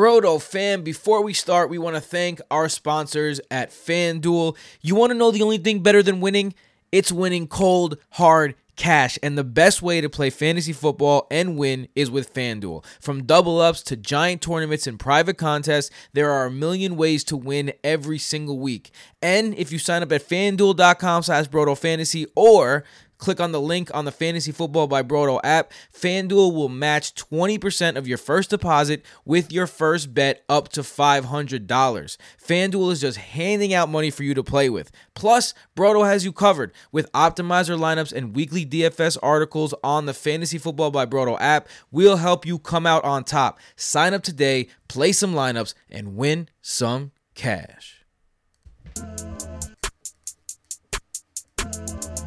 Brodo fam, before we start, we want to thank our sponsors at FanDuel. You want to know the only thing better than winning? It's winning cold, hard cash. And the best way to play fantasy football and win is with FanDuel. From double ups to giant tournaments and private contests, there are a million ways to win every single week. And if you sign up at fanduel.com slash Brodo Fantasy or Click on the link on the Fantasy Football by Brodo app. FanDuel will match 20% of your first deposit with your first bet up to $500. FanDuel is just handing out money for you to play with. Plus, Brodo has you covered with optimizer lineups and weekly DFS articles on the Fantasy Football by Brodo app. We'll help you come out on top. Sign up today, play some lineups, and win some cash.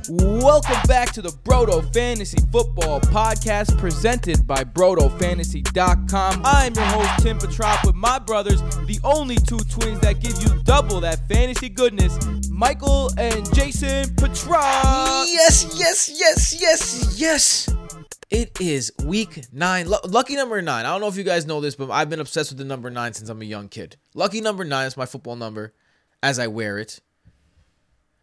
Welcome back to the Brodo Fantasy Football Podcast presented by BrodoFantasy.com. I'm your host, Tim Petrop, with my brothers, the only two twins that give you double that fantasy goodness, Michael and Jason Petrop. Yes, yes, yes, yes, yes. It is week nine. L- lucky number nine. I don't know if you guys know this, but I've been obsessed with the number nine since I'm a young kid. Lucky number nine is my football number as I wear it.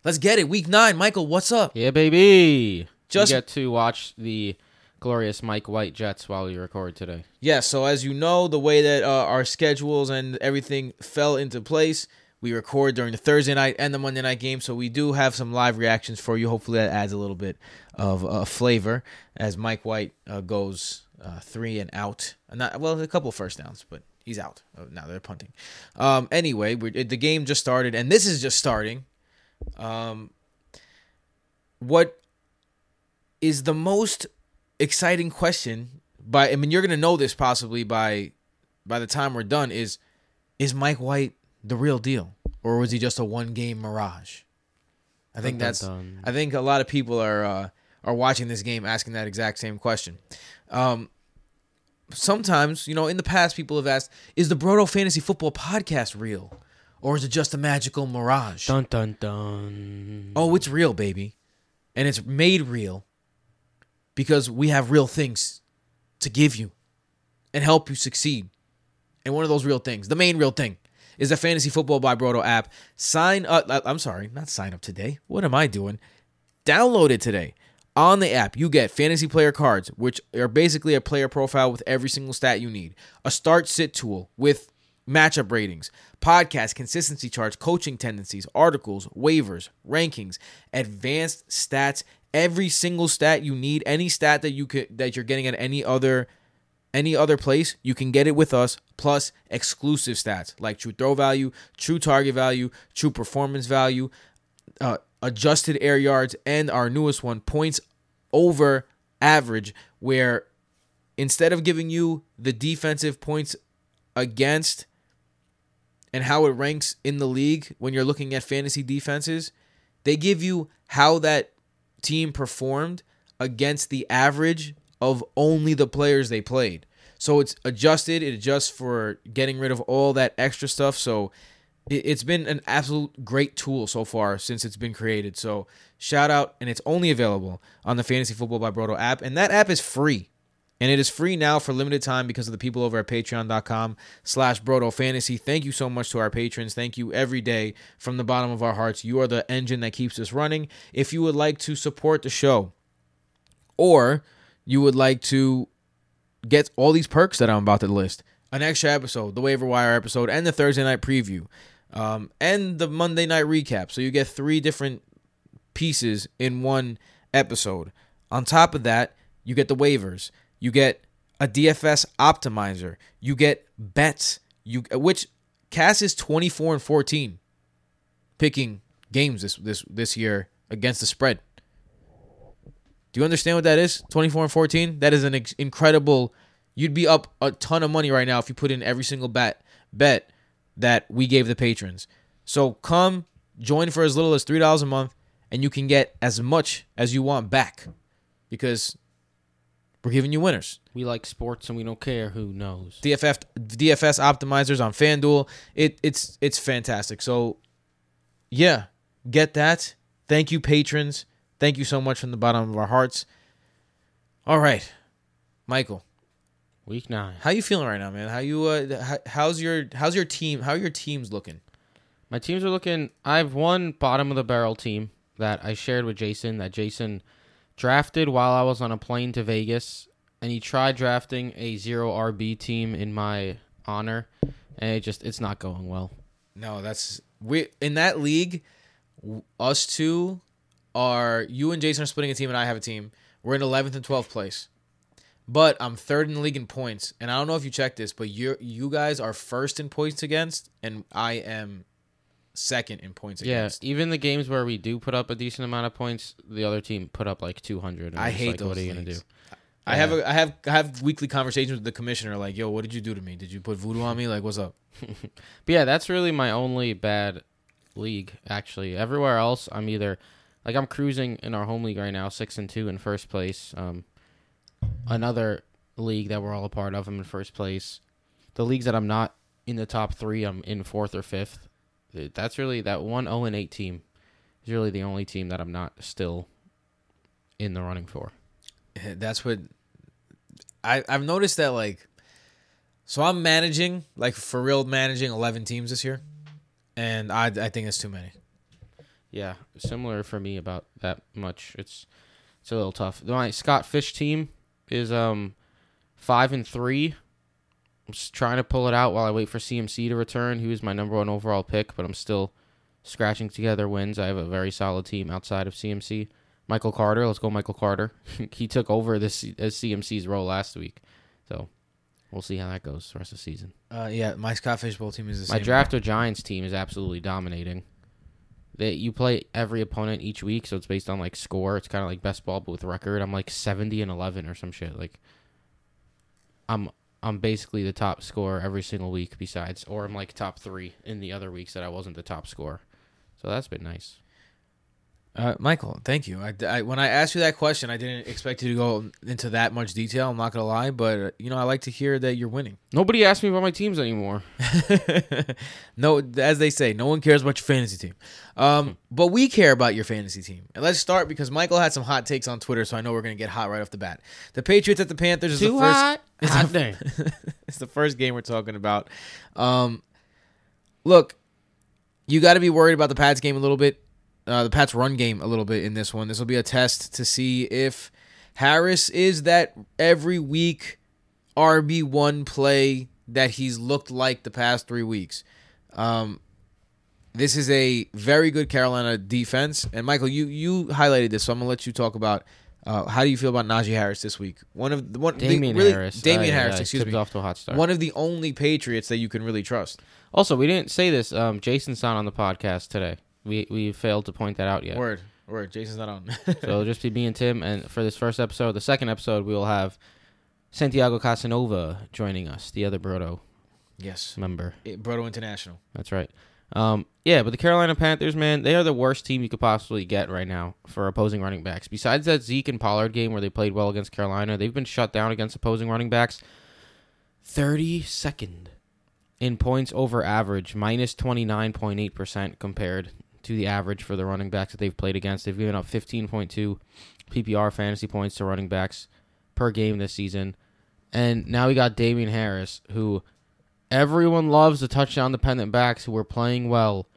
Let's get it. Week nine. Michael, what's up? Yeah, baby. Just- you get to watch the glorious Mike White Jets while we record today. Yeah, so as you know, the way that uh, our schedules and everything fell into place, we record during the Thursday night and the Monday night game. So we do have some live reactions for you. Hopefully, that adds a little bit of uh, flavor as Mike White uh, goes uh, three and out. Not well, a couple first downs, but he's out. Uh, Now they're punting. Um, anyway, we're, the game just started, and this is just starting. Um, what is the most exciting question by I mean you're gonna know this possibly by by the time we're done is is Mike White the real deal or was he just a one game mirage? I think that's. I think a lot of people are uh, are watching this game asking that exact same question. Um, sometimes you know in the past people have asked is the Brodo Fantasy Football podcast real or is it just a magical mirage? Dun dun dun. Oh, it's real, baby. And it's made real because we have real things to give you and help you succeed. And one of those real things, the main real thing, is the Fantasy Football by Brodo app. Sign up. I'm sorry, not sign up today. What am I doing? Download it today. On the app, you get fantasy player cards, which are basically a player profile with every single stat you need, a start sit tool with matchup ratings, podcast consistency charts, coaching tendencies, articles, waivers, rankings, advanced stats, every single stat you need, any stat that you could that you're getting at any other any other place, you can get it with us, plus exclusive stats like true throw value, true target value, true performance value, uh, adjusted air yards, and our newest one, points over average, where instead of giving you the defensive points against and how it ranks in the league when you're looking at fantasy defenses, they give you how that team performed against the average of only the players they played. So it's adjusted, it adjusts for getting rid of all that extra stuff. So it- it's been an absolute great tool so far since it's been created. So shout out, and it's only available on the Fantasy Football by Brodo app, and that app is free. And it is free now for limited time because of the people over at patreon.com slash brodo fantasy. Thank you so much to our patrons. Thank you every day from the bottom of our hearts. You are the engine that keeps us running. If you would like to support the show or you would like to get all these perks that I'm about to list, an extra episode, the waiver wire episode, and the Thursday night preview, um, and the Monday night recap. So you get three different pieces in one episode. On top of that, you get the waivers. You get a DFS optimizer. You get bets. You which Cass is 24 and 14 picking games this this this year against the spread. Do you understand what that is? 24 and 14? That is an ex- incredible you'd be up a ton of money right now if you put in every single bet bet that we gave the patrons. So come join for as little as $3 a month and you can get as much as you want back because we're giving you winners. We like sports and we don't care who knows. DFF DFS optimizers on FanDuel. It it's it's fantastic. So yeah, get that. Thank you patrons. Thank you so much from the bottom of our hearts. All right. Michael, Week nine. How you feeling right now, man? How you uh how, how's your how's your team? How are your teams looking? My teams are looking. I have one bottom of the barrel team that I shared with Jason. That Jason drafted while I was on a plane to Vegas, and he tried drafting a zero RB team in my honor, and it just it's not going well. No, that's we in that league. Us two are you and Jason are splitting a team, and I have a team. We're in eleventh and twelfth place, but I'm third in the league in points. And I don't know if you checked this, but you you guys are first in points against, and I am second in points Yeah, against. even the games where we do put up a decent amount of points, the other team put up like two hundred. I hate like, those What are you gonna do? I have a I have I have weekly conversations with the commissioner. Like, yo, what did you do to me? Did you put voodoo on me? Like, what's up? But yeah, that's really my only bad league. Actually, everywhere else, I'm either like I'm cruising in our home league right now, six and two in first place. Um, another league that we're all a part of, I'm in first place. The leagues that I'm not in the top three, I'm in fourth or fifth. That's really that one zero and eight team is really the only team that I'm not still in the running for. That's what I I've noticed that like so I'm managing like for real managing 11 teams this year and I I think it's too many. Yeah, similar for me about that much. It's it's a little tough. My Scott Fish team is um five and three. I'm trying to pull it out while I wait for CMC to return. He was my number one overall pick, but I'm still scratching together wins. I have a very solid team outside of CMC. Michael Carter, let's go, Michael Carter. he took over this as CMC's role last week, so we'll see how that goes the rest of the season. Uh yeah, my Scott Fishbowl team is the My same. Drafter Giants team is absolutely dominating. That you play every opponent each week, so it's based on like score. It's kind of like best ball, but with record. I'm like seventy and eleven or some shit. Like, I'm I'm basically the top scorer every single week. Besides, or I'm like top three in the other weeks that I wasn't the top scorer. So that's been nice. Uh, Michael, thank you. I, I- when I asked you that question, I didn't expect you to go into that much detail. I'm not gonna lie, but uh, you know I like to hear that you're winning. Nobody asks me about my teams anymore. no, as they say, no one cares about your fantasy team. Um, but we care about your fantasy team. And let's start because Michael had some hot takes on Twitter, so I know we're gonna get hot right off the bat. The Patriots at the Panthers is Too the first. hot. It's Hot the, it's the first game we're talking about. Um, look, you got to be worried about the Pats game a little bit, uh, the Pats run game a little bit in this one. This will be a test to see if Harris is that every week RB one play that he's looked like the past three weeks. Um, this is a very good Carolina defense, and Michael, you you highlighted this, so I'm gonna let you talk about. Uh, how do you feel about Najee Harris this week? One of the one the- Damien really- Harris. Damien Uh, Harris, yeah, excuse me. off to a hot start. One of the only Patriots that you can really trust. Also, we didn't say this. Um, Jason's not on the podcast today. We we failed to point that out yet. Word, word. Jason's not on. So it'll just be me and Tim. And for this first episode, the second episode, we will have Santiago Casanova joining us, the other Brodo yes, member. It- Brodo International. That's right. Um, yeah, but the Carolina Panthers, man, they are the worst team you could possibly get right now for opposing running backs. Besides that Zeke and Pollard game where they played well against Carolina, they've been shut down against opposing running backs. 32nd in points over average, minus 29.8% compared to the average for the running backs that they've played against. They've given up 15.2 PPR fantasy points to running backs per game this season. And now we got Damien Harris, who everyone loves the touchdown dependent backs who are playing well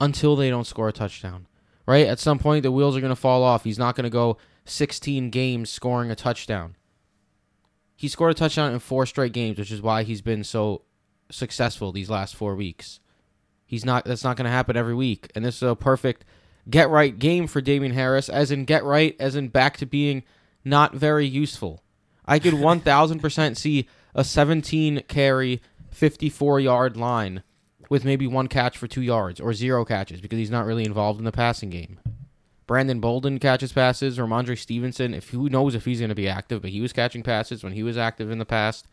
until they don't score a touchdown. Right? At some point, the wheels are going to fall off. He's not going to go 16 games scoring a touchdown. He scored a touchdown in four straight games, which is why he's been so successful these last four weeks. He's not. That's not going to happen every week, and this is a perfect get right game for Damien Harris, as in get right, as in back to being not very useful. I could 1000% see a 17 carry, 54 yard line with maybe one catch for two yards or zero catches because he's not really involved in the passing game. Brandon Bolden catches passes. Rhamondre Stevenson, if who knows if he's going to be active, but he was catching passes when he was active in the past.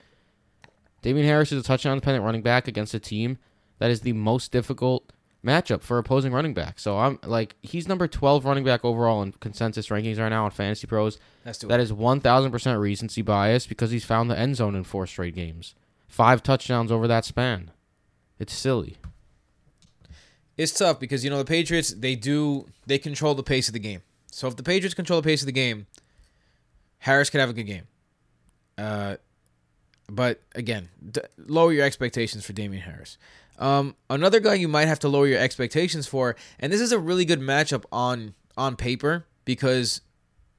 Damien Harris is a touchdown dependent running back against a team that is the most difficult matchup for opposing running back. So I'm like he's number 12 running back overall in consensus rankings right now on Fantasy Pros. That's That is 1000% recency bias because he's found the end zone in four straight games. Five touchdowns over that span. It's silly. It's tough because you know the Patriots. They do. They control the pace of the game. So if the Patriots control the pace of the game, Harris could have a good game. Uh, but again, d- lower your expectations for Damien Harris. Um, another guy you might have to lower your expectations for, and this is a really good matchup on on paper because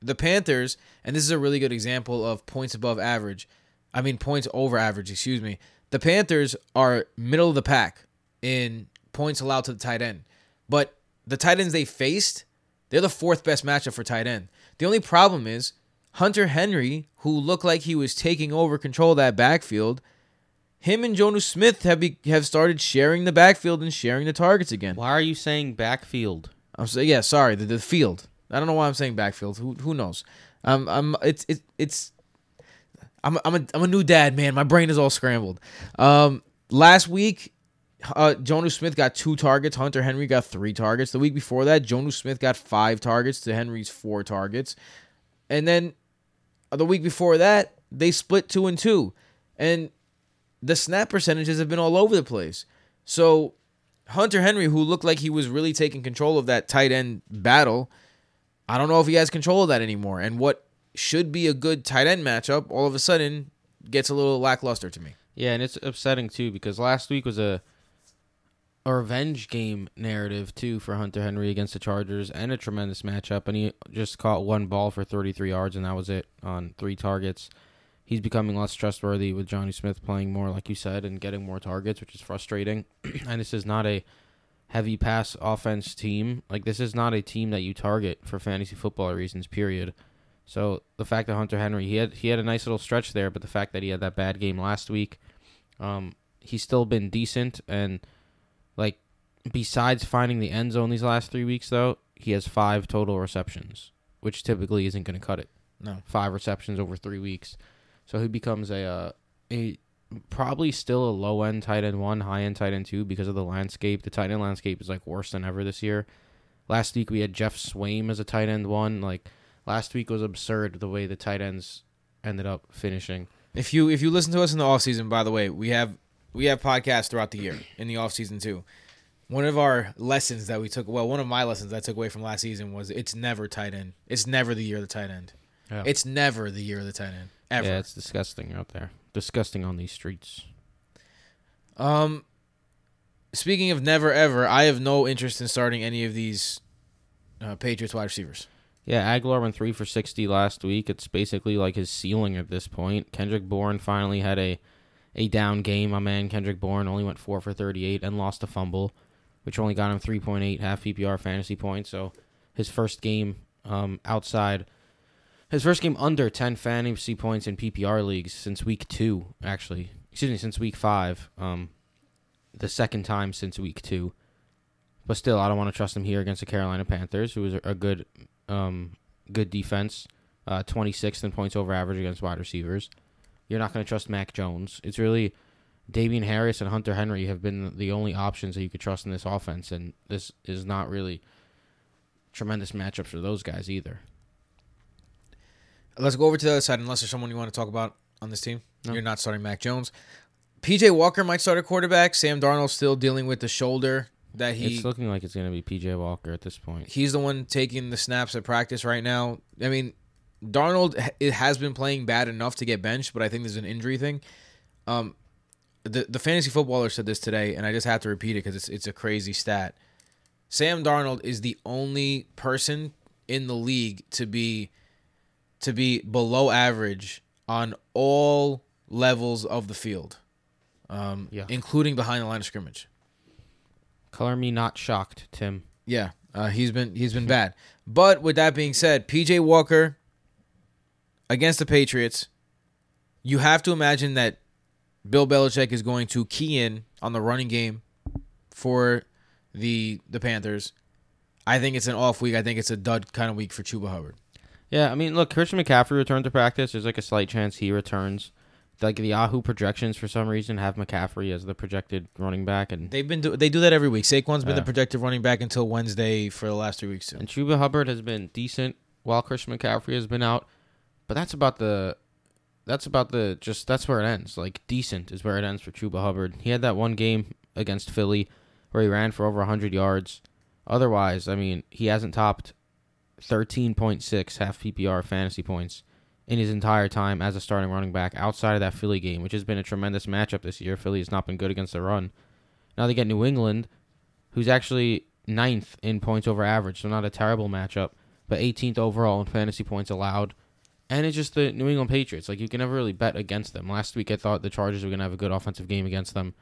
the Panthers, and this is a really good example of points above average. I mean points over average, excuse me. The Panthers are middle of the pack in points allowed to the tight end. But the tight ends they faced, they're the fourth best matchup for tight end. The only problem is Hunter Henry, who looked like he was taking over control of that backfield, him and Jonnu Smith have be, have started sharing the backfield and sharing the targets again. Why are you saying backfield? I'm saying yeah, sorry, the, the field. I don't know why I'm saying backfield. Who who knows? Um, I'm it's it's it's. I'm I'm a I'm a new dad, man. My brain is all scrambled. Um, last week, uh, Jonnu Smith got two targets. Hunter Henry got three targets. The week before that, Jonnu Smith got five targets to Henry's four targets, and then the week before that, they split two and two, and the snap percentages have been all over the place. So Hunter Henry, who looked like he was really taking control of that tight end battle, I don't know if he has control of that anymore. And what should be a good tight end matchup, all of a sudden gets a little lackluster to me. Yeah, and it's upsetting too because last week was a a revenge game narrative too for Hunter Henry against the Chargers and a tremendous matchup and he just caught one ball for 33 yards and that was it on three targets. He's becoming less trustworthy with Johnny Smith playing more like you said and getting more targets, which is frustrating. and this is not a heavy pass offense team. Like this is not a team that you target for fantasy football reasons, period. So the fact that Hunter Henry he had he had a nice little stretch there, but the fact that he had that bad game last week, um, he's still been decent and like besides finding the end zone these last three weeks though, he has five total receptions, which typically isn't going to cut it. No. Five receptions over three weeks, so he becomes a uh, a probably still a low end tight end one, high end tight end two because of the landscape. The tight end landscape is like worse than ever this year. Last week we had Geoff Swaim as a tight end one. Like last week was absurd the way the tight ends ended up finishing. If you if you listen to us in the off season, by the way, we have we have podcasts throughout the year in the off season too. One of our lessons that we took, well, one of my lessons I took away from last season was it's never tight end. It's never the year of the tight end. Yeah. It's never the year of the tight end ever. Yeah, it's disgusting out there. Disgusting on these streets. Um, speaking of never ever, I have no interest in starting any of these uh, Patriots wide receivers. Yeah, Agholor went three for sixty last week. It's basically like his ceiling at this point. Kendrick Bourne finally had a a down game. My man Kendrick Bourne only went four for thirty eight and lost a fumble, which only got him three point eight half PPR fantasy points. So his first game um, outside his first game under 10 fantasy points in PPR leagues since week two, actually. Excuse me, since week five. Um, the second time since week two. But still, I don't want to trust him here against the Carolina Panthers, who is a good, um, good defense. Uh, 26th in points over average against wide receivers. You're not going to trust Mac Jones. It's really Damien Harris and Hunter Henry have been the only options that you could trust in this offense, and this is not really tremendous matchups for those guys either. Let's go over to the other side, unless there's someone you want to talk about on this team. No. You're not starting Mac Jones. PJ Walker might start a quarterback. Sam Darnold still dealing with the shoulder that he it's looking like it's going to be PJ Walker at this point. he's the one taking the snaps at practice right now. I mean, Darnold h- it has been playing bad enough to get benched, but I think there's an injury thing. Um, the the fantasy footballer said this today, and I just have to repeat it because it's it's a crazy stat. Sam Darnold is the only person in the league to be to be below average on all levels of the field, um, Yeah. including behind the line of scrimmage. Color me not shocked, Tim. Yeah, uh, he's been he's been bad. But with that being said, PJ Walker against the Patriots, you have to imagine that Bill Belichick is going to key in on the running game for the the Panthers. I think it's an off week. I think it's a dud kind of week for Chuba Hubbard. Yeah, I mean, look, Christian McCaffrey returned to practice. There's like a slight chance he returns. Like the Yahoo projections, for some reason, have McCaffrey as the projected running back, and They've been do- they do that every week. Saquon's been Yeah. the projected running back until Wednesday for the last three weeks too. and Chuba Hubbard has been decent while Christian McCaffrey has been out. But that's about the, that's about the just that's where it ends. Like decent is where it ends for Chuba Hubbard. He had that one game against Philly where he ran for over 100 yards. Otherwise, I mean, he hasn't topped 13.6 half PPR fantasy points in his entire time as a starting running back outside of that Philly game, which has been a tremendous matchup this year. Philly has not been good against the run. Now they get New England, who's actually ninth in points over average, so not a terrible matchup, but 18th overall in fantasy points allowed. And it's just the New England Patriots. Like you can never really bet against them. Last week I thought the Chargers were going to have a good offensive game against them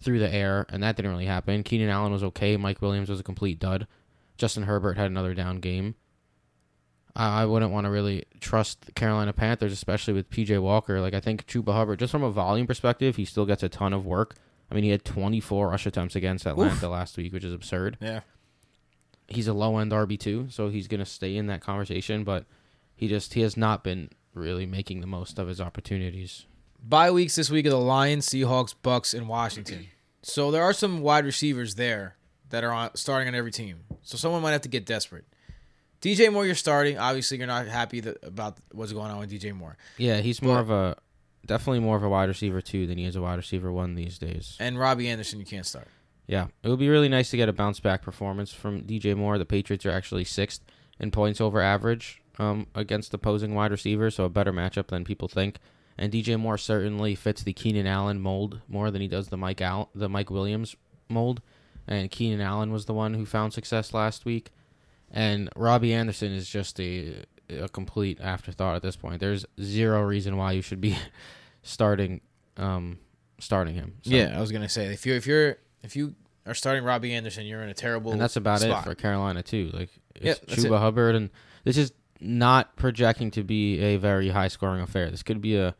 through the air, and that didn't really happen. Keenan Allen was okay. Mike Williams was a complete dud. Justin Herbert had another down game. I I wouldn't want to really trust the Carolina Panthers, especially with PJ Walker. Like I think Chuba Hubbard, just from a volume perspective, he still gets a ton of work. I mean, he had 24 rush attempts against Atlanta last week, which is absurd. Yeah. He's a low end RB two, so he's gonna stay in that conversation. But he just he has not been really making the most of his opportunities. Bye weeks this week are the Lions, Seahawks, Bucs, and Washington. So there are some wide receivers there that are on, starting on every team. So someone might have to get desperate. DJ Moore, you're starting. Obviously, you're not happy that, about what's going on with DJ Moore. Yeah, he's more But- of a definitely more of a wide receiver two than he is a wide receiver one these days. And Robbie Anderson, you can't start. Yeah, it would be really nice to get a bounce back performance from DJ Moore. The Patriots are actually sixth in points over average um, against opposing wide receivers, so a better matchup than people think. And DJ Moore certainly fits the Keenan Allen mold more than he does the Mike Al- the Mike Williams mold. And Keenan Allen was the one who found success last week. And Robbie Anderson is just a a complete afterthought at this point. There's zero reason why you should be starting um, starting him. So- Yeah, I was gonna say if you if you're if you are starting Robbie Anderson, you're in a terrible. and that's about spot. it for Carolina too. Like Yeah, it's that's Chuba it. Hubbard, and this is not projecting to be a very high scoring affair. This could be a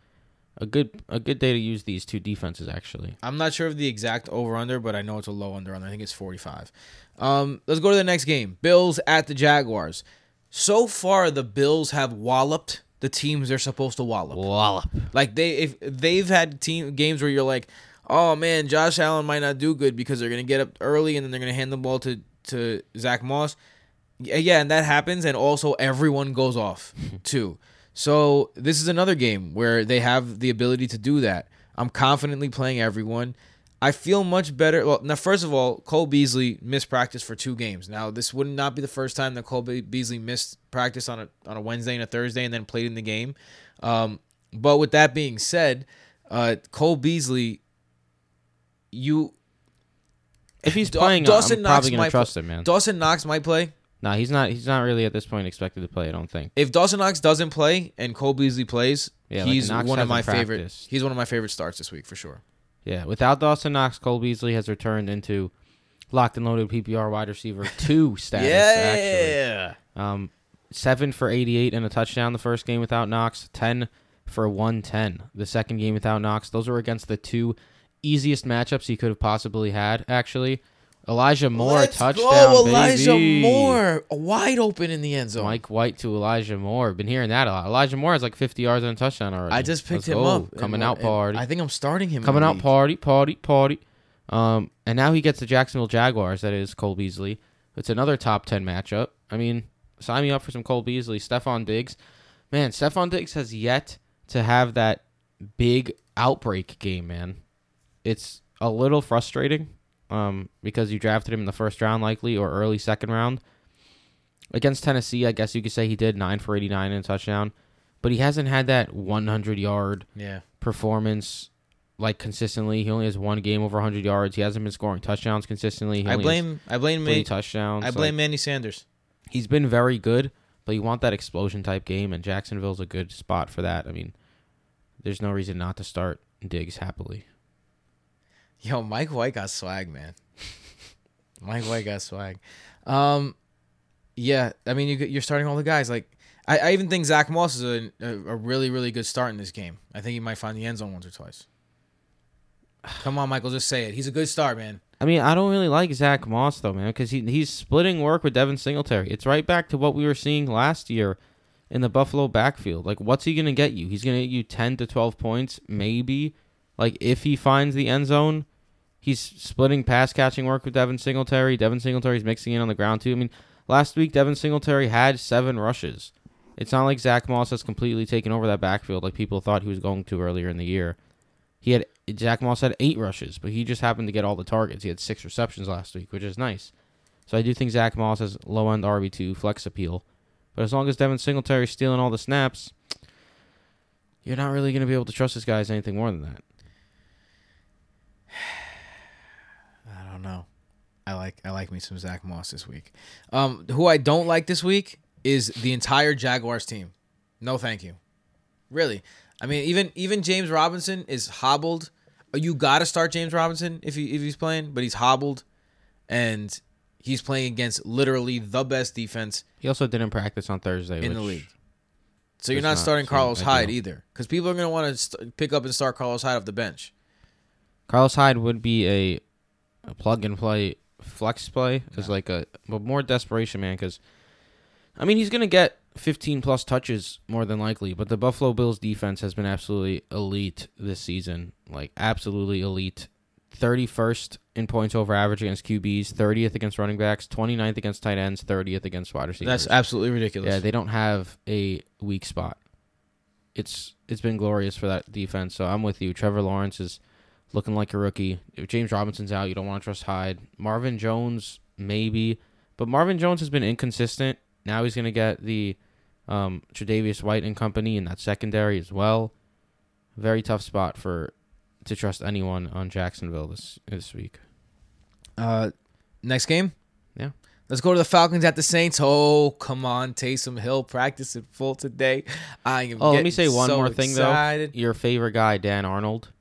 a good a good day to use these two defenses actually. I'm not sure of the exact over under, but I know it's a low under under. I think it's 45. Um, let's go to the next game. Bills at the Jaguars. So far, the Bills have walloped the teams they're supposed to wallop. Wallop. Like they, if they've had team games where you're like, oh man, Josh Allen might not do good because they're gonna get up early and then they're gonna hand the ball to to Zach Moss. Yeah, yeah, and that happens, and also everyone goes off too. So this is another game where they have the ability to do that. I'm confidently playing everyone. I feel much better. Well, now first of all, Cole Beasley missed practice for two games. Now this would not be the first time that Cole Beasley missed practice on a on a Wednesday and a Thursday and then played in the game. Um, but with that being said, uh, Cole Beasley, you If he's playing, Dawson I'm Knox probably gonna trust him, man. Dawson Knox might play. Nah, he's not. He's not really at this point expected to play. I don't think. If Dawson Knox doesn't play and Cole Beasley plays, Yeah, he's Knox one of my hasn't favorite. practiced. He's one of my favorite starts this week for sure. Yeah, without Dawson Knox, Cole Beasley has returned into locked and loaded PPR wide receiver two status. yeah, Actually. Um, seven for 88 and a touchdown the first game without Knox. Ten for 110 the second game without Knox. Those were against the two easiest matchups he could have possibly had. Actually, Elijah Moore Let's touchdown. go, Elijah baby. Moore, wide open in the end zone. Mike White to Elijah Moore. Been hearing that a lot. Elijah Moore has like 50 yards and a touchdown already. I just picked Let's him go. up. Coming out party. I think I'm starting him. Coming out league. party, party, party. Um, and now he gets the Jacksonville Jaguars. That is Cole Beasley. It's another top ten matchup. I mean, sign me up for some Cole Beasley. Stefon Diggs, man, Stefon Diggs has yet to have that big outbreak game. Man, it's a little frustrating. Um, because you drafted him in the first round, likely or early second round. Against Tennessee, I guess you could say he did nine for eighty nine and a touchdown, but he hasn't had that one hundred yard Yeah, performance like consistently. He only has one game over 100 yards. He hasn't been scoring touchdowns consistently. He I blame. I blame has three me. touchdowns. I blame Like, Manny Sanders. he's been very good, but you want that explosion type game, and Jacksonville's a good spot for that. I mean, there's no reason not to start Diggs happily. Yo, Mike White got swag, man. Mike White got swag. Um, yeah, I mean, you, you're starting all the guys. Like, I, I even think Zach Moss is a, a, a really, really good start in this game. I think he might find the end zone once or twice. Come on, Michael, just say it. He's a good start, man. I mean, I don't really like Zach Moss though, man, because he he's splitting work with Devin Singletary. It's right back to what we were seeing last year in the Buffalo backfield. Like, what's he gonna get you? He's gonna get you ten to twelve points, maybe. Like, if he finds the end zone, he's splitting pass catching work with Devin Singletary. Devin Singletary's mixing in on the ground too. I mean, last week Devin Singletary had seven rushes. It's not like Zach Moss has completely taken over that backfield like people thought he was going to earlier in the year. He had Zach Moss had eight rushes, but he just happened to get all the targets. He had six receptions last week, which is nice. So I do think Zach Moss has low end RB two flex appeal. But as long as Devin Singletary's stealing all the snaps, you're not really going to be able to trust this guy as anything more than that. I know. I like I like me some Zach Moss this week. Um, who I don't like this week is the entire Jaguars team. No, thank you. Really, I mean, even even James Robinson is hobbled. You got to start James Robinson if he if he's playing, but he's hobbled, and he's playing against literally the best defense He also didn't practice on Thursday in the league. So you're not not starting Carlos. Hyde either, because people are gonna want to st- pick up and start Carlos Hyde off the bench. Carlos Hyde would be a, a plug and play flex play as like a but more desperation man because I mean he's gonna get 15 plus touches more than likely, but the Buffalo Bills defense has been absolutely elite this season, like absolutely elite. 31st in points over average against QBs, 30th against running backs, 29th against tight ends, 30th against wide receivers. That's absolutely ridiculous. Yeah, they don't have a weak spot. It's it's been glorious for that defense. So I'm with you. Trevor Lawrence is looking like a rookie. If James Robinson's out, you don't want to trust Hyde. Marvin Jones maybe, but Marvin Jones has been inconsistent. Now he's going to get the um, Tre'Davious White and company in that secondary as well. Very tough spot for to trust anyone on Jacksonville this this week. Uh, next game. Yeah. Let's go to the Falcons at the Saints. Oh, come on, Taysom Hill practice in full today. I am. Oh, let me say one so more thing excited. though. Your favorite guy, Dan Arnold.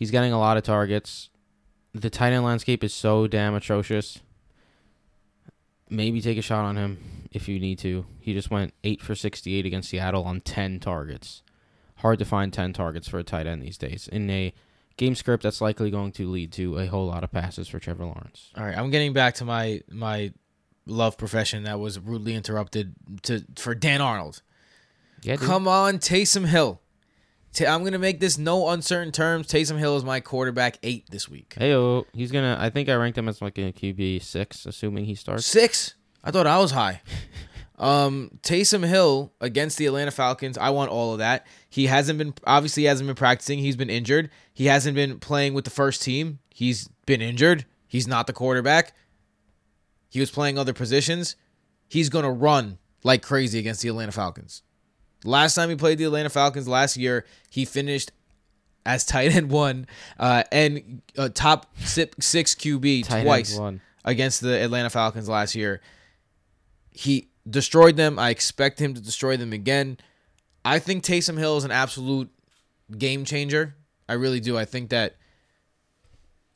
He's getting a lot of targets. The tight end landscape is so damn atrocious. Maybe take a shot on him if you need to. He just went eight for sixty-eight against Seattle on ten targets. Hard to find ten targets for a tight end these days in a game script that's likely going to lead to a whole lot of passes for Trevor Lawrence. All right, I'm getting back to my my love profession that was rudely interrupted to for Dan Arnold. Yeah, dude. Come on, Taysom Hill. I'm gonna make this no uncertain terms. Taysom Hill is my quarterback eight this week. Heyo, he's gonna. I think I ranked him as like a QB six, assuming he starts. Six. I thought I was high. Um, Taysom Hill against the Atlanta Falcons. I want all of that. He hasn't been obviously he hasn't been practicing. He's been injured. He hasn't been playing with the first team. He's been injured. He's not the quarterback. He was playing other positions. He's gonna run like crazy against the Atlanta Falcons. Last time he played the Atlanta Falcons last year, he finished as tight end one uh, and uh, top six, QB twice against the Atlanta Falcons last year. He destroyed them. I expect him to destroy them again. I think Taysom Hill is an absolute game changer. I really do. I think that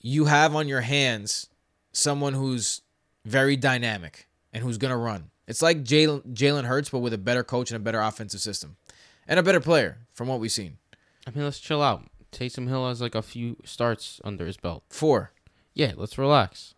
you have on your hands someone who's very dynamic and who's going to run. It's like Jalen Jalen Hurts, but with a better coach and a better offensive system and a better player from what we've seen. I mean, let's chill out. Taysom Hill has like a few starts under his belt. Four. Yeah, let's relax.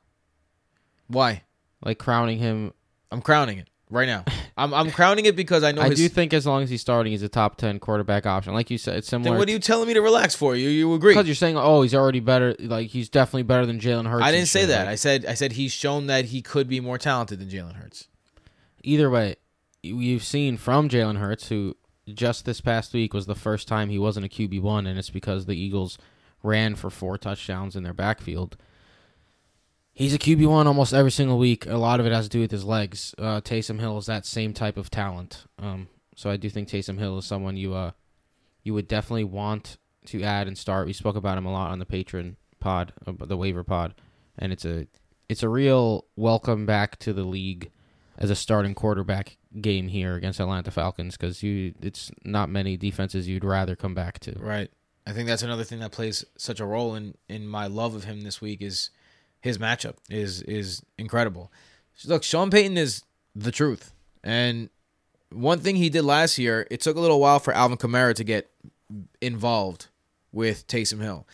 Why? Like crowning him. I'm crowning it right now. I'm I'm crowning it because I know I his. do think as long as he's starting, he's a top ten quarterback option. Like you said, it's similar. then what are you telling me to relax for? You you agree? Because you're saying, oh, he's already better. Like he's definitely better than Jalen Hurts. I didn't say shit. that. Like, I said I said he's shown that he could be more talented than Jalen Hurts. Either way, you've seen from Jalen Hurts, who just this past week was the first time he wasn't a QB one, and it's because the Eagles ran for four touchdowns in their backfield. He's a QB one almost every single week. A lot of it has to do with his legs. Uh, Taysom Hill is that same type of talent. Um, so I do think Taysom Hill is someone you uh you would definitely want to add and start. We spoke about him a lot on the patron pod, uh, the waiver pod, and it's a it's a real welcome back to the league as a starting quarterback game here against Atlanta Falcons because you it's not many defenses you'd rather come back to. Right. I think that's another thing that plays such a role in in my love of him this week is his matchup is is incredible. Look, Sean Payton is the truth, and one thing he did last year, it took a little while for Alvin Kamara to get involved with Taysom Hill.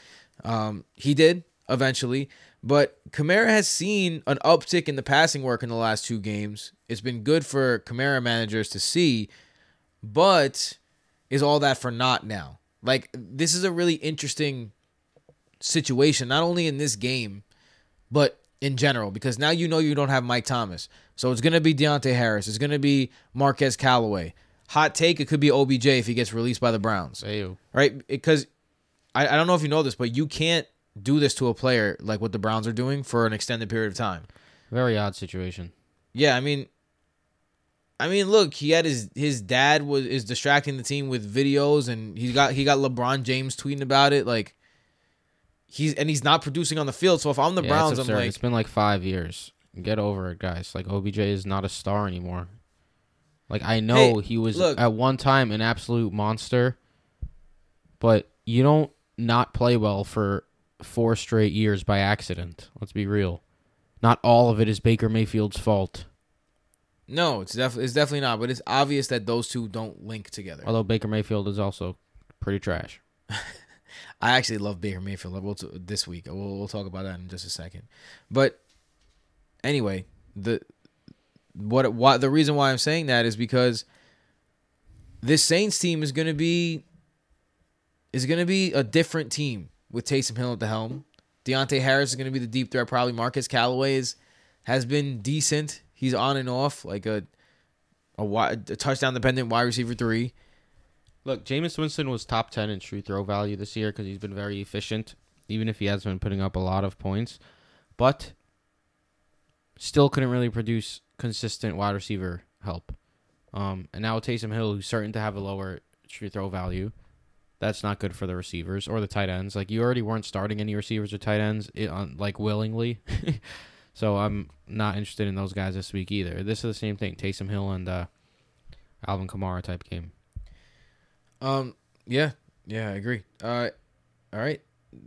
Um, he did eventually, but Kamara has seen an uptick in the passing work in the last two games. It's been good for Kamara managers to see, but is all that for naught now? Like this is a really interesting situation, not only in this game, but in general, because now you know you don't have Mike Thomas. So it's gonna be Deonte Harris. It's gonna be Marquez Callaway. Hot take, it could be OBJ if he gets released by the Browns. Ayo. Right? Because I, I don't know if you know this, but you can't do this to a player like what the Browns are doing for an extended period of time. Very odd situation. Yeah, I mean, I mean, look, he had his his dad was is distracting the team with videos, and he got he got LeBron James tweeting about it. Like he's and he's not producing on the field. So if I'm the Yeah, Browns, I'm like, it's been like five years. Get over it, guys. Like OBJ is not a star anymore. Like I know Hey, he was look. at one time an absolute monster, but you don't not play well for four straight years by accident. Let's be real. Not all of it is Baker Mayfield's fault. no, it's definitely it's definitely not. But it's obvious that those two don't link together. Although Baker Mayfield is also pretty trash. I actually love Baker Mayfield. We'll t- this week. We'll, we'll talk about that in just a second. But anyway, the what why the reason why I'm saying that is because this Saints team is going to be is going to be a different team with Taysom Hill at the helm. Deonte Harris is going to be the deep threat. Probably Marcus Callaway is, has been decent. He's on and off like a a, wide, a touchdown dependent wide receiver three. Look, Jameis Winston was top 10 in true throw value this year because he's been very efficient, even if he has been putting up a lot of points. But still couldn't really produce consistent wide receiver help. Um, and now Taysom Hill, who's certain to have a lower true throw value, that's not good for the receivers or the tight ends. Like, you already weren't starting any receivers or tight ends, on, like, willingly. so I'm not interested in those guys this week either. This is the same thing Taysom Hill and uh, Alvin Kamara type game. Um. Yeah. Yeah. I agree. Uh. All right.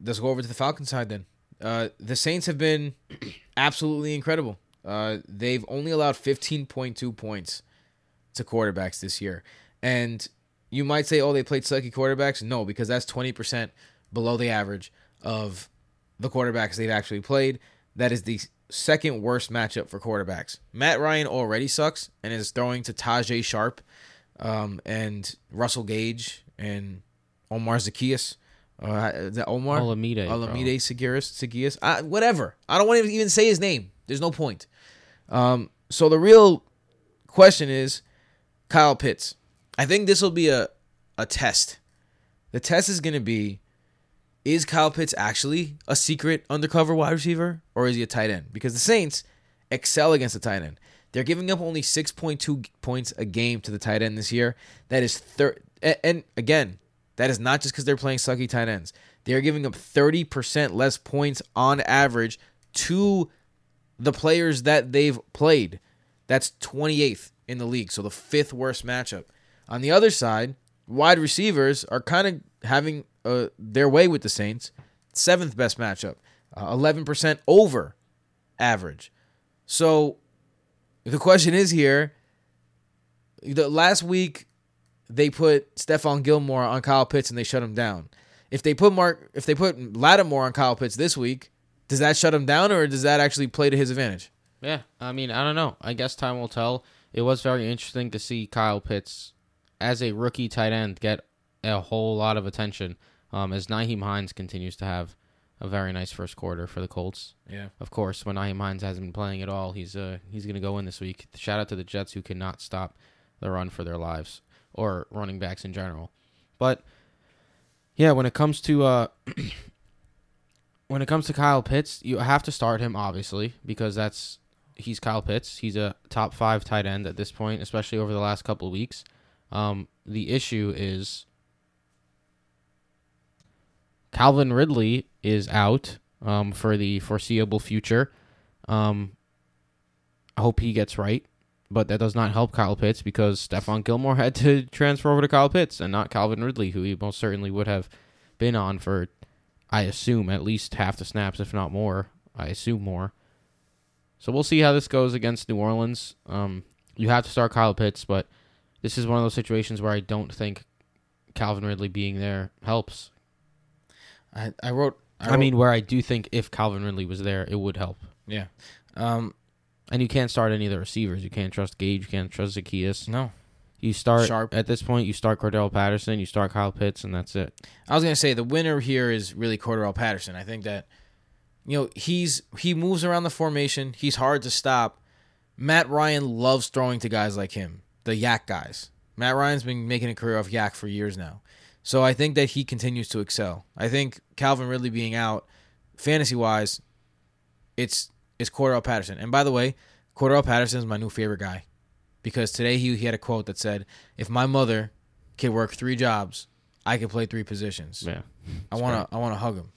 Let's go over to the Falcons side then. Uh. The Saints have been absolutely incredible. Uh. They've only allowed 15.2 points to quarterbacks this year, and you might say, "Oh, they played sucky quarterbacks." No, because that's 20 percent below the average of the quarterbacks they've actually played. That is the second worst matchup for quarterbacks. Matt Ryan already sucks and is throwing to Tajae Sharpe um, and Russell Gage and Omar Zaccheaus. Uh, is that Omar? Olamide. Olamide Seguiris. Seguiris. Uh, whatever. I don't want to even say his name. There's no point. Um, so the real question is Kyle Pitts. I think this will be a, a test. The test is going to be is Kyle Pitts actually a secret undercover wide receiver or is he a tight end? Because the Saints excel against the tight end. They're giving up only 6.2 points a game to the tight end this year. That is thir- a- and again, that is not just because they're playing sucky tight ends. They're giving up 30% less points on average to the players that they've played. That's 28th in the league, so the fifth worst matchup. On the other side, wide receivers are kind of having uh, their way with the Saints. Seventh best matchup, uh, 11% over average. So the question is here. The last week they put Stephon Gilmore on Kyle Pitts and they shut him down. If they put Mark, if they put Lattimore on Kyle Pitts this week, does that shut him down or does that actually play to his advantage? Yeah, I mean, I don't know. I guess time will tell. It was very interesting to see Kyle Pitts as a rookie tight end get a whole lot of attention um, as Nyheim Hines continues to have a very nice first quarter for the Colts. Yeah. Of course, when Nyheim Hines hasn't been playing at all, he's uh he's gonna go in this week. Shout out to the Jets who cannot stop the run for their lives or running backs in general. But yeah, when it comes to uh when it comes to Kyle Pitts, you have to start him obviously because that's he's Kyle Pitts. He's a top five tight end at this point, especially over the last couple of weeks. Um, the issue is Calvin Ridley is out um, for the foreseeable future. Um, I hope he gets right, but that does not help Kyle Pitts because Stephon Gilmore had to transfer over to Kyle Pitts and not Calvin Ridley, who he most certainly would have been on for, I assume, at least half the snaps, if not more. I assume more. So we'll see how this goes against New Orleans. Um, you have to start Kyle Pitts, but this is one of those situations where I don't think Calvin Ridley being there helps. I, I wrote. I, wrote- mean, where I do think if Calvin Ridley was there, it would help. yeah. Um, And you can't start any of the receivers. You can't trust Gage. You can't trust Zaccheaus. no. You start Sharpe. at this point. You start Cordarrelle Patterson. You start Kyle Pitts, and that's it. I was gonna say the winner here is really Cordarrelle Patterson. I think that you know he's he moves around the formation. He's hard to stop. Matt Ryan loves throwing to guys like him, the YAC guys. Matt Ryan's been making a career off YAC for years now, so I think that he continues to excel. I think Calvin Ridley being out, fantasy wise, it's it's Cordarrelle Patterson. And by the way, Cordarrelle Patterson is my new favorite guy because today he, he had a quote that said, "If my mother could work three jobs, I could play three positions." Yeah. I want to I want to hug him.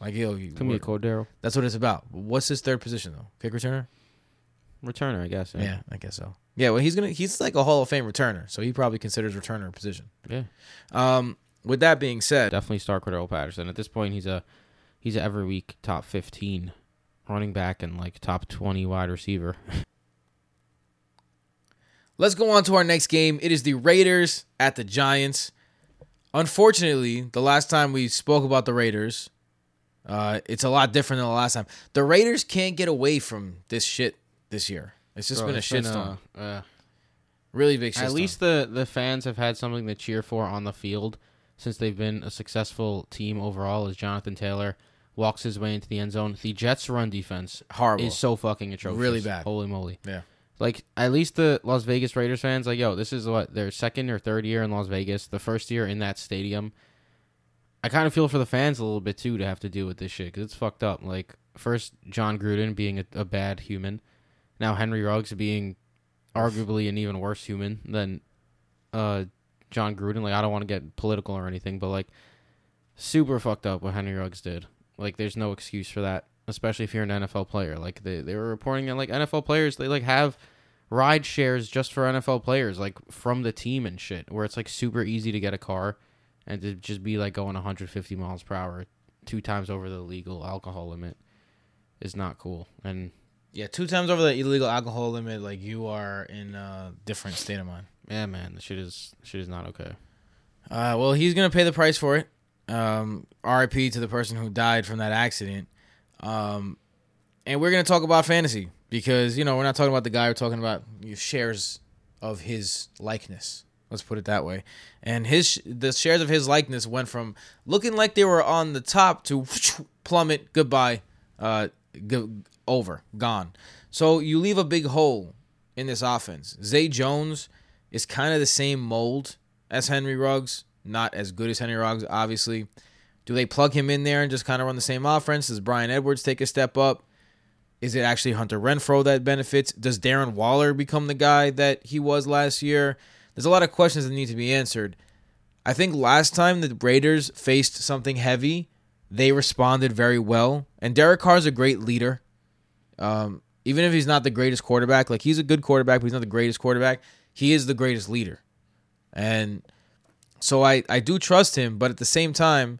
Like yo, you Come here, Cordero. that's what it's about. What's his third position though? Kick returner? Returner, I guess. Yeah. I guess so. Yeah, well, he's gonna he's like a Hall of Fame returner, so he probably considers returner a position. Yeah. Um, with that being said, Definitely start Cordarrelle Patterson. At this point, he's a he's a every week top 15 running back and like top 20 wide receiver. Let's go on to our next game. It is the Raiders at the Giants. Unfortunately, the last time we spoke about the Raiders, uh, it's a lot different than the last time. The Raiders can't get away from this shit this year. It's just Bro, been a it's shitstorm. uh, really big shitstorm. At least the the fans have had something to cheer for on the field since they've been a successful team overall. As Jonathan Taylor walks his way into the end zone, the Jets' run defense horrible. is so fucking atrocious. Really bad. Holy moly! Yeah. Like at least the Las Vegas Raiders fans, like yo, this is what their second or third year in Las Vegas, the first year in that stadium. I kind of feel for the fans a little bit too to have to deal with this shit because it's fucked up. Like first John Gruden being a, a bad human, now Henry Ruggs being arguably an even worse human than uh, John Gruden. Like I don't want to get political or anything, but like super fucked up what Henry Ruggs did. Like there's no excuse for that, especially if you're an NFL player. Like they they were reporting that like NFL players they like have ride shares just for NFL players, like from the team and shit, where it's like super easy to get a car and to just be like going 150 miles per hour two times over the legal alcohol limit is not cool. And yeah, two times over the illegal alcohol limit, like you are in a different state of mind. yeah, man, the shit is shit is not okay. Uh, well, he's gonna pay the price for it. Um, R.I.P. to the person who died from that accident. Um, and we're gonna talk about fantasy because you know we're not talking about the guy. We're talking about shares of his likeness. Let's put it that way. And his the shares of his likeness went from looking like they were on the top to plummet. Goodbye. Uh, over. Gone. So you leave a big hole in this offense. Zay Jones is kind of the same mold as Henry Ruggs. Not as good as Henry Ruggs, obviously. Do they plug him in there and just kind of run the same offense? Does Bryan Edwards take a step up? Is it actually Hunter Renfrow that benefits? Does Darren Waller become the guy that he was last year? There's a lot of questions that need to be answered. I think last time the Raiders faced something heavy, they responded very well. And Derek Carr's a great leader. Um, even if he's not the greatest quarterback, like he's a good quarterback, but he's not the greatest quarterback. He is the greatest leader. And so I, I do trust him, but at the same time,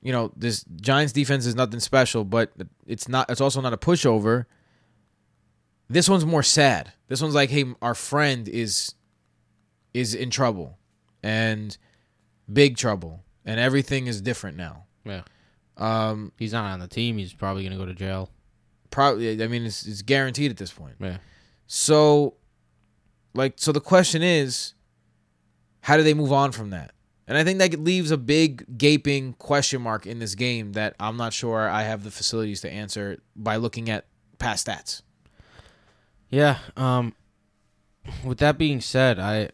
you know, this Giants defense is nothing special, but it's not it's also not a pushover. This one's more sad. This one's like, hey, our friend is is in trouble and big trouble and everything is different now. Yeah, Um he's not on the team. He's probably gonna go to jail. Probably I mean it's it's guaranteed at this point. Yeah. So like so the question is how do they move on from that? And I think that leaves a big gaping question mark in this game that I'm not sure I have the facilities to answer by looking at past stats. Yeah. Um. With that being said, I,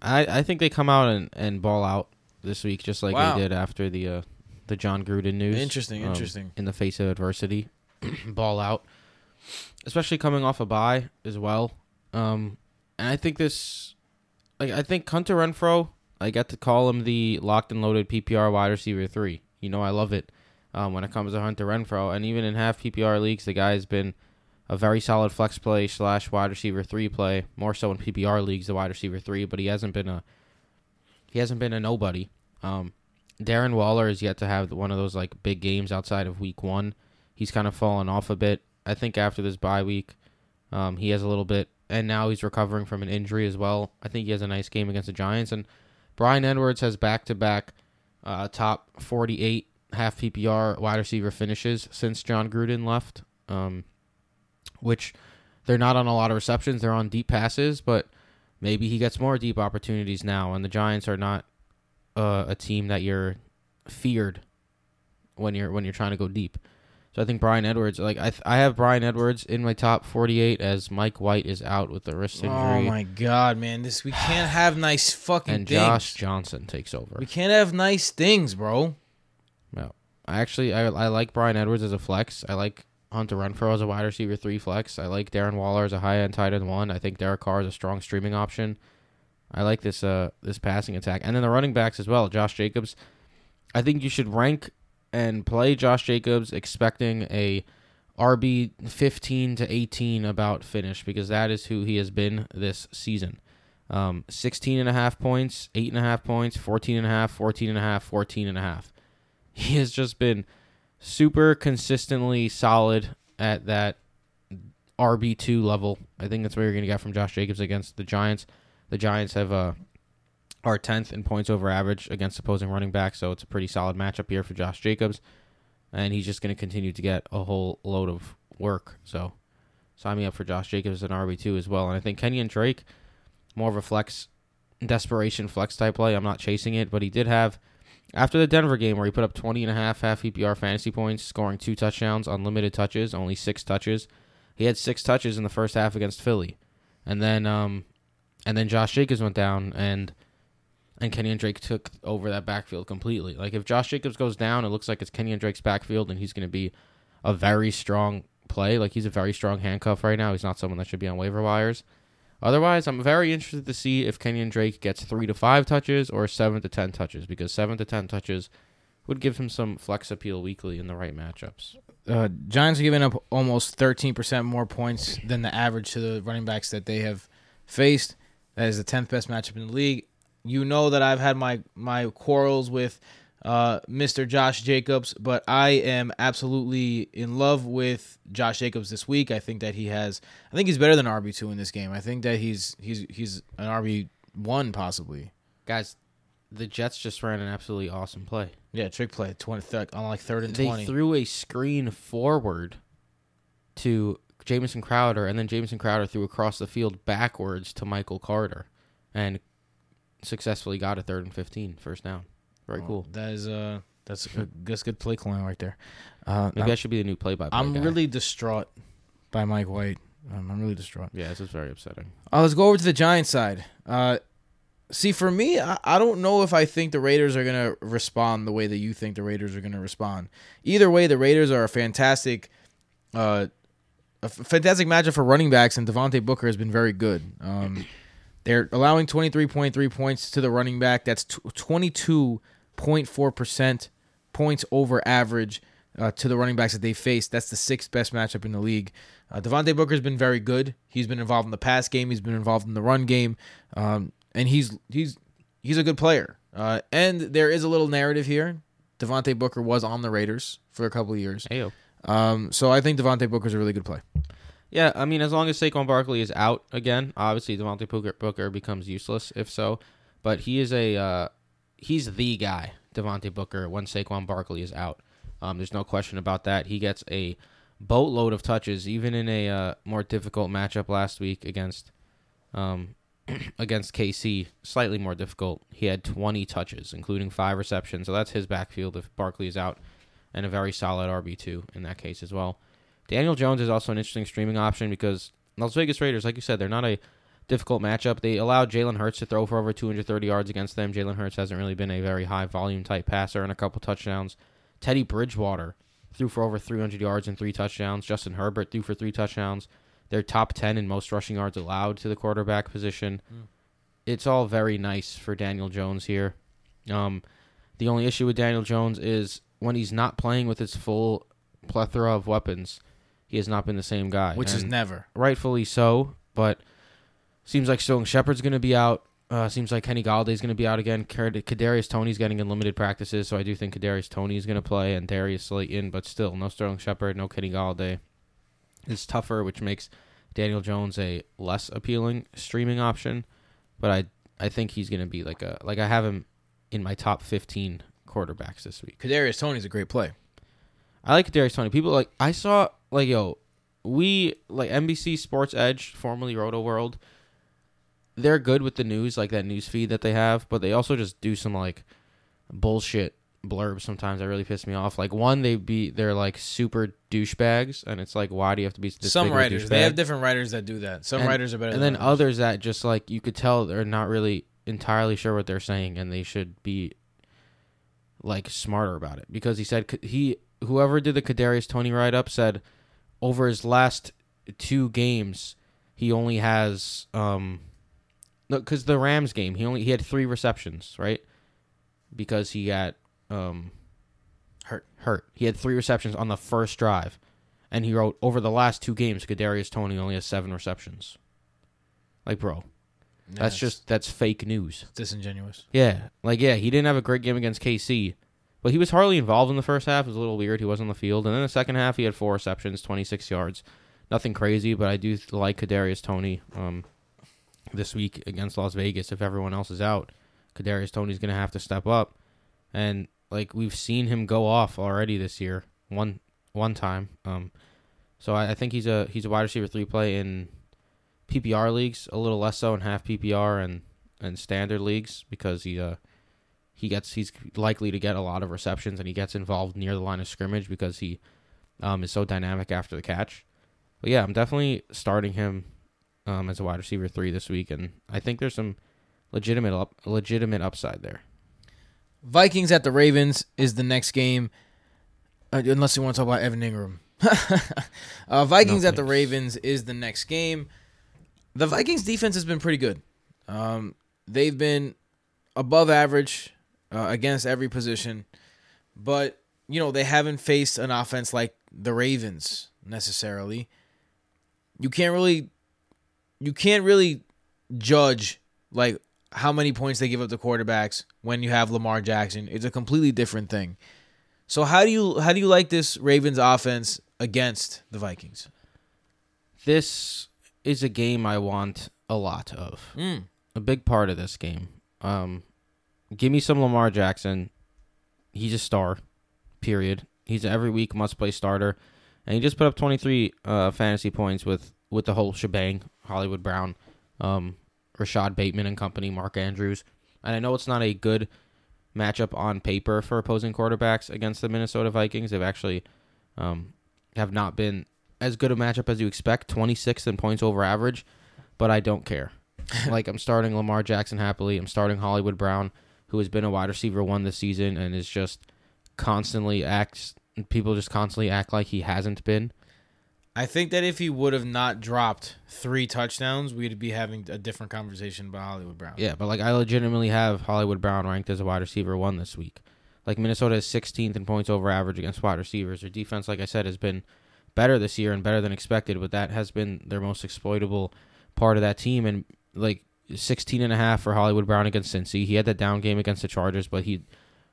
I, I think they come out and, and ball out this week, just like Wow. they did after the uh, the John Gruden news. Interesting, Um, interesting. In the face of adversity, ball out, especially coming off a bye as well. Um, and I think this, like, I think Hunter Renfrow. I get to call him the locked and loaded PPR wide receiver three. You know, I love it um, when it comes to Hunter Renfrow, and even in half PPR leagues, the guy has been a very solid flex play slash wide receiver three play. More so in PPR leagues, the wide receiver three, but he hasn't been a he hasn't been a nobody. Um, Darren Waller is yet to have one of those like big games outside of week one. He's kind of fallen off a bit. I think after this bye week, um, he has a little bit, and now he's recovering from an injury as well. I think he has a nice game against the Giants, and Bryan Edwards has back to back top forty eight half PPR wide receiver finishes since John Gruden left. Um, which they're not on a lot of receptions. They're on deep passes, but maybe he gets more deep opportunities now. And the Giants are not uh, a team that you're feared when you're when you're trying to go deep. So I think Bryan Edwards, like I, th- I have Bryan Edwards in my top 48 as Mike White is out with the wrist injury. Oh my god, man. This we can't have nice fucking and things. Josh Johnson takes over. We can't have nice things, bro. No, I actually I, I like Bryan Edwards as a flex. I like Hunter Renfrow as a wide receiver three flex. I like Darren Waller as a high end tight end one. I think Derek Carr is a strong streaming option. I like this uh this passing attack, and then the running backs as well. Josh Jacobs. I think you should rank and play Josh Jacobs expecting a RB 15 to 18 about finish because that is who he has been this season. Um, 16 and a half points, 8 and a half points, 14 and a half, 14 and a half, 14 and a half. He has just been super consistently solid at that RB2 level. I think that's what you're going to get from Josh Jacobs against the Giants. The Giants have uh, are 10th in points over average against opposing running backs, so it's a pretty solid matchup here for Josh Jacobs. And he's just going to continue to get a whole load of work. So sign me up for Josh Jacobs and RB2 as well. And I think Kenyan Drake, more of a flex, desperation flex type play. I'm not chasing it, but he did have, after the Denver game where he put up 20 and a half half PPR fantasy points, scoring two touchdowns on limited touches, only six touches. He had six touches in the first half against Philly. And then um and then Josh Jacobs went down and and Kenyan Drake took over that backfield completely. Like if Josh Jacobs goes down, it looks like it's Kenyan Drake's backfield, and he's going to be a very strong play. Like he's a very strong handcuff right now. He's not someone that should be on waiver wires. Otherwise, I'm very interested to see if Kenyan Drake gets three to five touches or seven to ten touches because seven to ten touches would give him some flex appeal weekly in the right matchups. Uh, Giants are giving up almost 13% more points than the average to the running backs that they have faced. That is the 10th best matchup in the league. You know that I've had my my quarrels with uh, Mr. Josh Jacobs, but I am absolutely in love with Josh Jacobs this week. I think that he has. I think he's better than RB two in this game. I think that he's he's he's an RB one possibly. Guys, the Jets just ran an absolutely awesome play. Yeah, trick play twenty th- on like third and They twenty. threw a screen forward to Jamison Crowder, and then Jamison Crowder threw across the field backwards to Michael Carter, and successfully got a third and 15, first down. Very Oh, cool. That is uh that's a, that's good play calling right there. Uh, Maybe I should be the new play-by-play I'm guy. really distraught by Mike White. Um, I'm really distraught. yeah, this is very upsetting. Uh, let's go over to the Giants side. Uh, see, for me, I, I don't know if I think the Raiders are going to respond the way that you think the Raiders are going to respond. Either way, the Raiders are a fantastic, uh, a f- fantastic matchup for running backs, and Devontae Booker has been very good. Um, they're allowing 23.3 points to the running back. That's 22.4% points over average uh, to the running backs that they faced. That's the sixth best matchup in the league. Uh, Devontae Booker's been very good. He's been involved in the pass game. He's been involved in the run game, um, and he's he's he's a good player. Uh, and there is a little narrative here. Devontae Booker was on the Raiders for a couple of years, um, so I think Devontae Booker's a really good play. Yeah, I mean, as long as Saquon Barkley is out again, obviously Devontae Booker, Booker becomes useless if so. But he is a uh, he's the guy, Devontae Booker, when Saquon Barkley is out. Um, there's no question about that. He gets a boatload of touches, even in a uh, more difficult matchup last week against um, against KC. Slightly more difficult. He had 20 touches, including five receptions. So that's his backfield if Barkley is out, and a very solid RB two in that case as well. Daniel Jones is also an interesting streaming option because Las Vegas Raiders, like you said, they're not a difficult matchup. They allowed Jalen Hurts to throw for over 230 yards against them. Jalen Hurts hasn't really been a very high volume type passer and a couple touchdowns. Teddy Bridgewater threw for over 300 yards and three touchdowns. Justin Herbert threw for three touchdowns. They're top 10 in most rushing yards allowed to the quarterback position. It's all very nice for Daniel Jones here. Um, the only issue with Daniel Jones is when he's not playing with his full plethora of weapons, he has not been the same guy. Which is never. rightfully so, but seems like Sterling Shepard's going to be out. Uh, seems like Kenny Golladay's going to be out again. Kadarius Toney's getting in limited practices, so I do think Kadarius Toney is going to play and Darius Slayton, but still no Sterling Shepard, no Kenny Golladay. It's tougher, which makes Daniel Jones a less appealing streaming option, but I I think he's going to be like a like I have him in my top 15 quarterbacks this week. Kadarius Toney's a great play. I like Darius Tony. People like I saw like yo, we like NBC Sports Edge, formerly Rotoworld. They're good with the news, like that news feed that they have, but they also just do some like bullshit blurbs sometimes that really piss me off. Like one, they be they're like super douchebags, and it's like, why do you have to be this Some big of a writers, they have different writers that do that. Some And- writers are better and then others. others that just like you could tell they're not really entirely sure what they're saying and they should be like smarter about it because he said he whoever did the Kadarius Toney write up said over his last two games, he only has um, no, because the Rams game, he only he had three receptions, right? Because he got um, Hurt. hurt. He had three receptions on the first drive, and he wrote over the last two games, Kadarius Toney only has seven receptions. Like, bro, that's just that's fake news. disingenuous. Yeah, like yeah, he didn't have a great game against KC, but he was hardly involved in the first half. It was a little weird. He was on the field, and then the second half, he had four receptions, twenty six yards. Nothing crazy, but I do like Kadarius Toney um, this week against Las Vegas. If everyone else is out, Kadarius Toney's gonna have to step up, and like we've seen him go off already this year, one one time. Um, so I, I think he's a he's a wide receiver three play in PPR leagues, a little less so in half PPR and and standard leagues because he uh he gets he's likely to get a lot of receptions and he gets involved near the line of scrimmage because he um is so dynamic after the catch. But yeah, I'm definitely starting him um as a wide receiver three this week, and I think there's some legitimate up, legitimate upside there. Vikings at the Ravens is the next game, uh, unless you want to talk about Evan Engram. uh, Vikings No at the. Ravens is the next game. The Vikings defense has been pretty good. Um, they've been above average uh, against every position, but you know they haven't faced an offense like the Ravens necessarily. You can't really, you can't really judge like how many points they give up to quarterbacks when you have Lamar Jackson. It's a completely different thing. So how do you how do you like this Ravens offense against the Vikings? This is a game I want a lot of. Mm. a big part of this game. Um, give me some Lamar Jackson. He's a star, period. He's an every week must play starter, and he just put up 23 uh, fantasy points with with the whole shebang. Hollywood Brown, um, Rashod Bateman and company, Mark Andrews, and I know it's not a good matchup on paper for opposing quarterbacks against the Minnesota Vikings. They've actually um, have not been as good a matchup as you expect. 26th in points over average, but I don't care like I'm starting Lamar Jackson happily. I'm starting Hollywood Brown, who has been a wide receiver one this season and is just constantly acts. People just constantly act like he hasn't been. I think that if he would have not dropped three touchdowns, we'd be having a different conversation about Hollywood Brown. Yeah, but like I legitimately have Hollywood Brown ranked as a wide receiver one this week. Like Minnesota is 16th in points over average against wide receivers. Their defense, like I said, has been better this year and better than expected, but that has been their most exploitable part of that team. And like 16 and a half for Hollywood Brown against Cincy. He had that down game against the Chargers, but he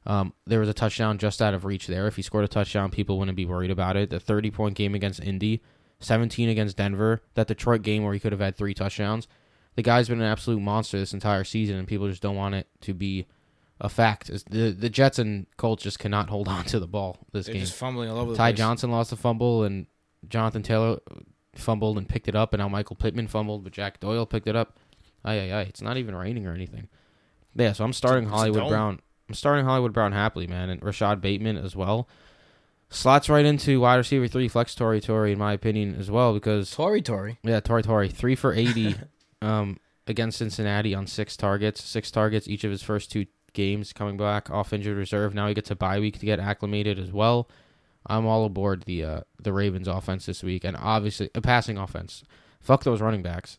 um, there was a touchdown just out of reach there. If he scored a touchdown, people wouldn't be worried about it. The 30 point game against Indy, 17 against Denver, that Detroit game where he could have had three touchdowns. The guy's been an absolute monster this entire season, and people just don't want it to be a fact. The the Jets and Colts just cannot hold on to the ball this They're game. just fumbling all over the Ty. Johnson lost a fumble, and Jonathan Taylor fumbled and picked it up, and now Michael Pittman fumbled, but Jack Doyle picked it up. Ay, ay, ay. It's not even raining or anything. Yeah, so I'm starting a Hollywood. Brown. I'm starting Hollywood Brown happily, man, and Rashod Bateman as well. Slots right into wide receiver three flex Tory Tory in my opinion as well because Tory Tory. yeah Tory Tory three for eighty um, against Cincinnati on six targets six targets each of his first two games coming back off injured reserve now he gets a bye week to get acclimated as well. I'm all aboard the uh, the Ravens offense this week and obviously a passing offense. Fuck those running backs.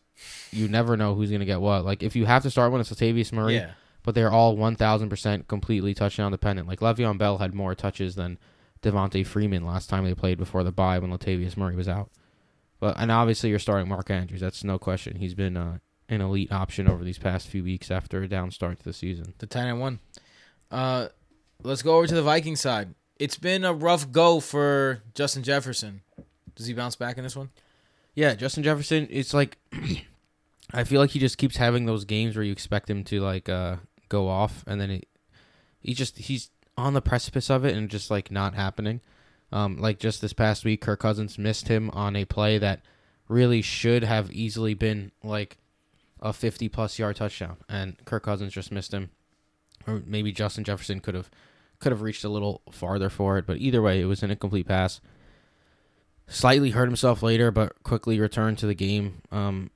You never know who's gonna get what. Like if you have to start one, it's Latavius Murray Yeah. but they're all 1000% completely touchdown dependent. Like Le'Veon Bell had more touches than Devonta Freeman last time they played before the bye when Latavius Murray was out. But and obviously you're starting Mark Andrews. That's no question. He's been uh, an elite option over these past few weeks after a down start to the season. The 10 and 1. Uh, let's go over to the Viking side. It's been a rough go for Justin Jefferson. Does he bounce back in this one? Yeah, Justin Jefferson. It's like I feel like he just keeps having those games where you expect him to like uh, go off, and then he, he just he's on the precipice of it and just like not happening. Um, like just this past week, Kirk Cousins missed him on a play that really should have easily been like a 50 plus yard touchdown, and Kirk Cousins just missed him. Or maybe Justin Jefferson could have could have reached a little farther for it, but either way, it was an incomplete pass. Slightly hurt himself later, but quickly returned to the game. Um,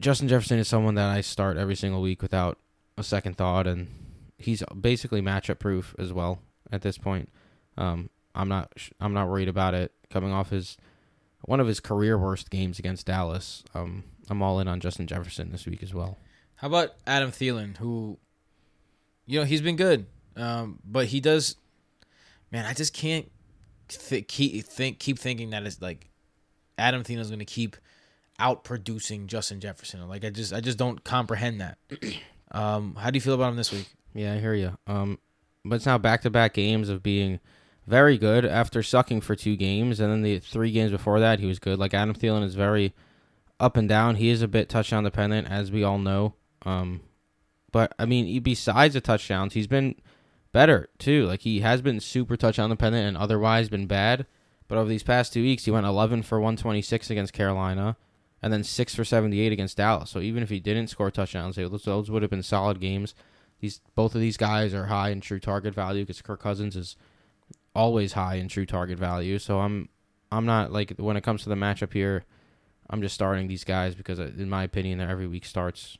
Justin Jefferson is someone that I start every single week without a second thought, and he's basically matchup proof as well at this point. Um, I'm not I'm not worried about it coming off his one of his career worst games against Dallas. Um, I'm all in on Justin Jefferson this week as well. How about Adam Thielen, who, you know, he's been good, um, but he does. Man, I just can't th- keep think keep thinking that it's like Adam Thielen is going to keep out producing Justin Jefferson. Like I just I just don't comprehend that. Um, how do you feel about him this week? Yeah, I hear you. Um, but it's now back to back games of being very good after sucking for two games, and then the three games before that he was good. Like Adam Thielen is very up and down. He is a bit touchdown dependent, as we all know. Um, but I mean, besides the touchdowns, he's been better too. Like he has been super touchdown dependent and otherwise been bad. But over these past two weeks, he went 11 for 126 against Carolina, and then six for 78 against Dallas. So even if he didn't score touchdowns, those, would have been solid games. These both of these guys are high in true target value because Kirk Cousins is always high in true target value. So I'm I'm not like when it comes to the matchup here, I'm just starting these guys because uh, in my opinion, they're every week starts.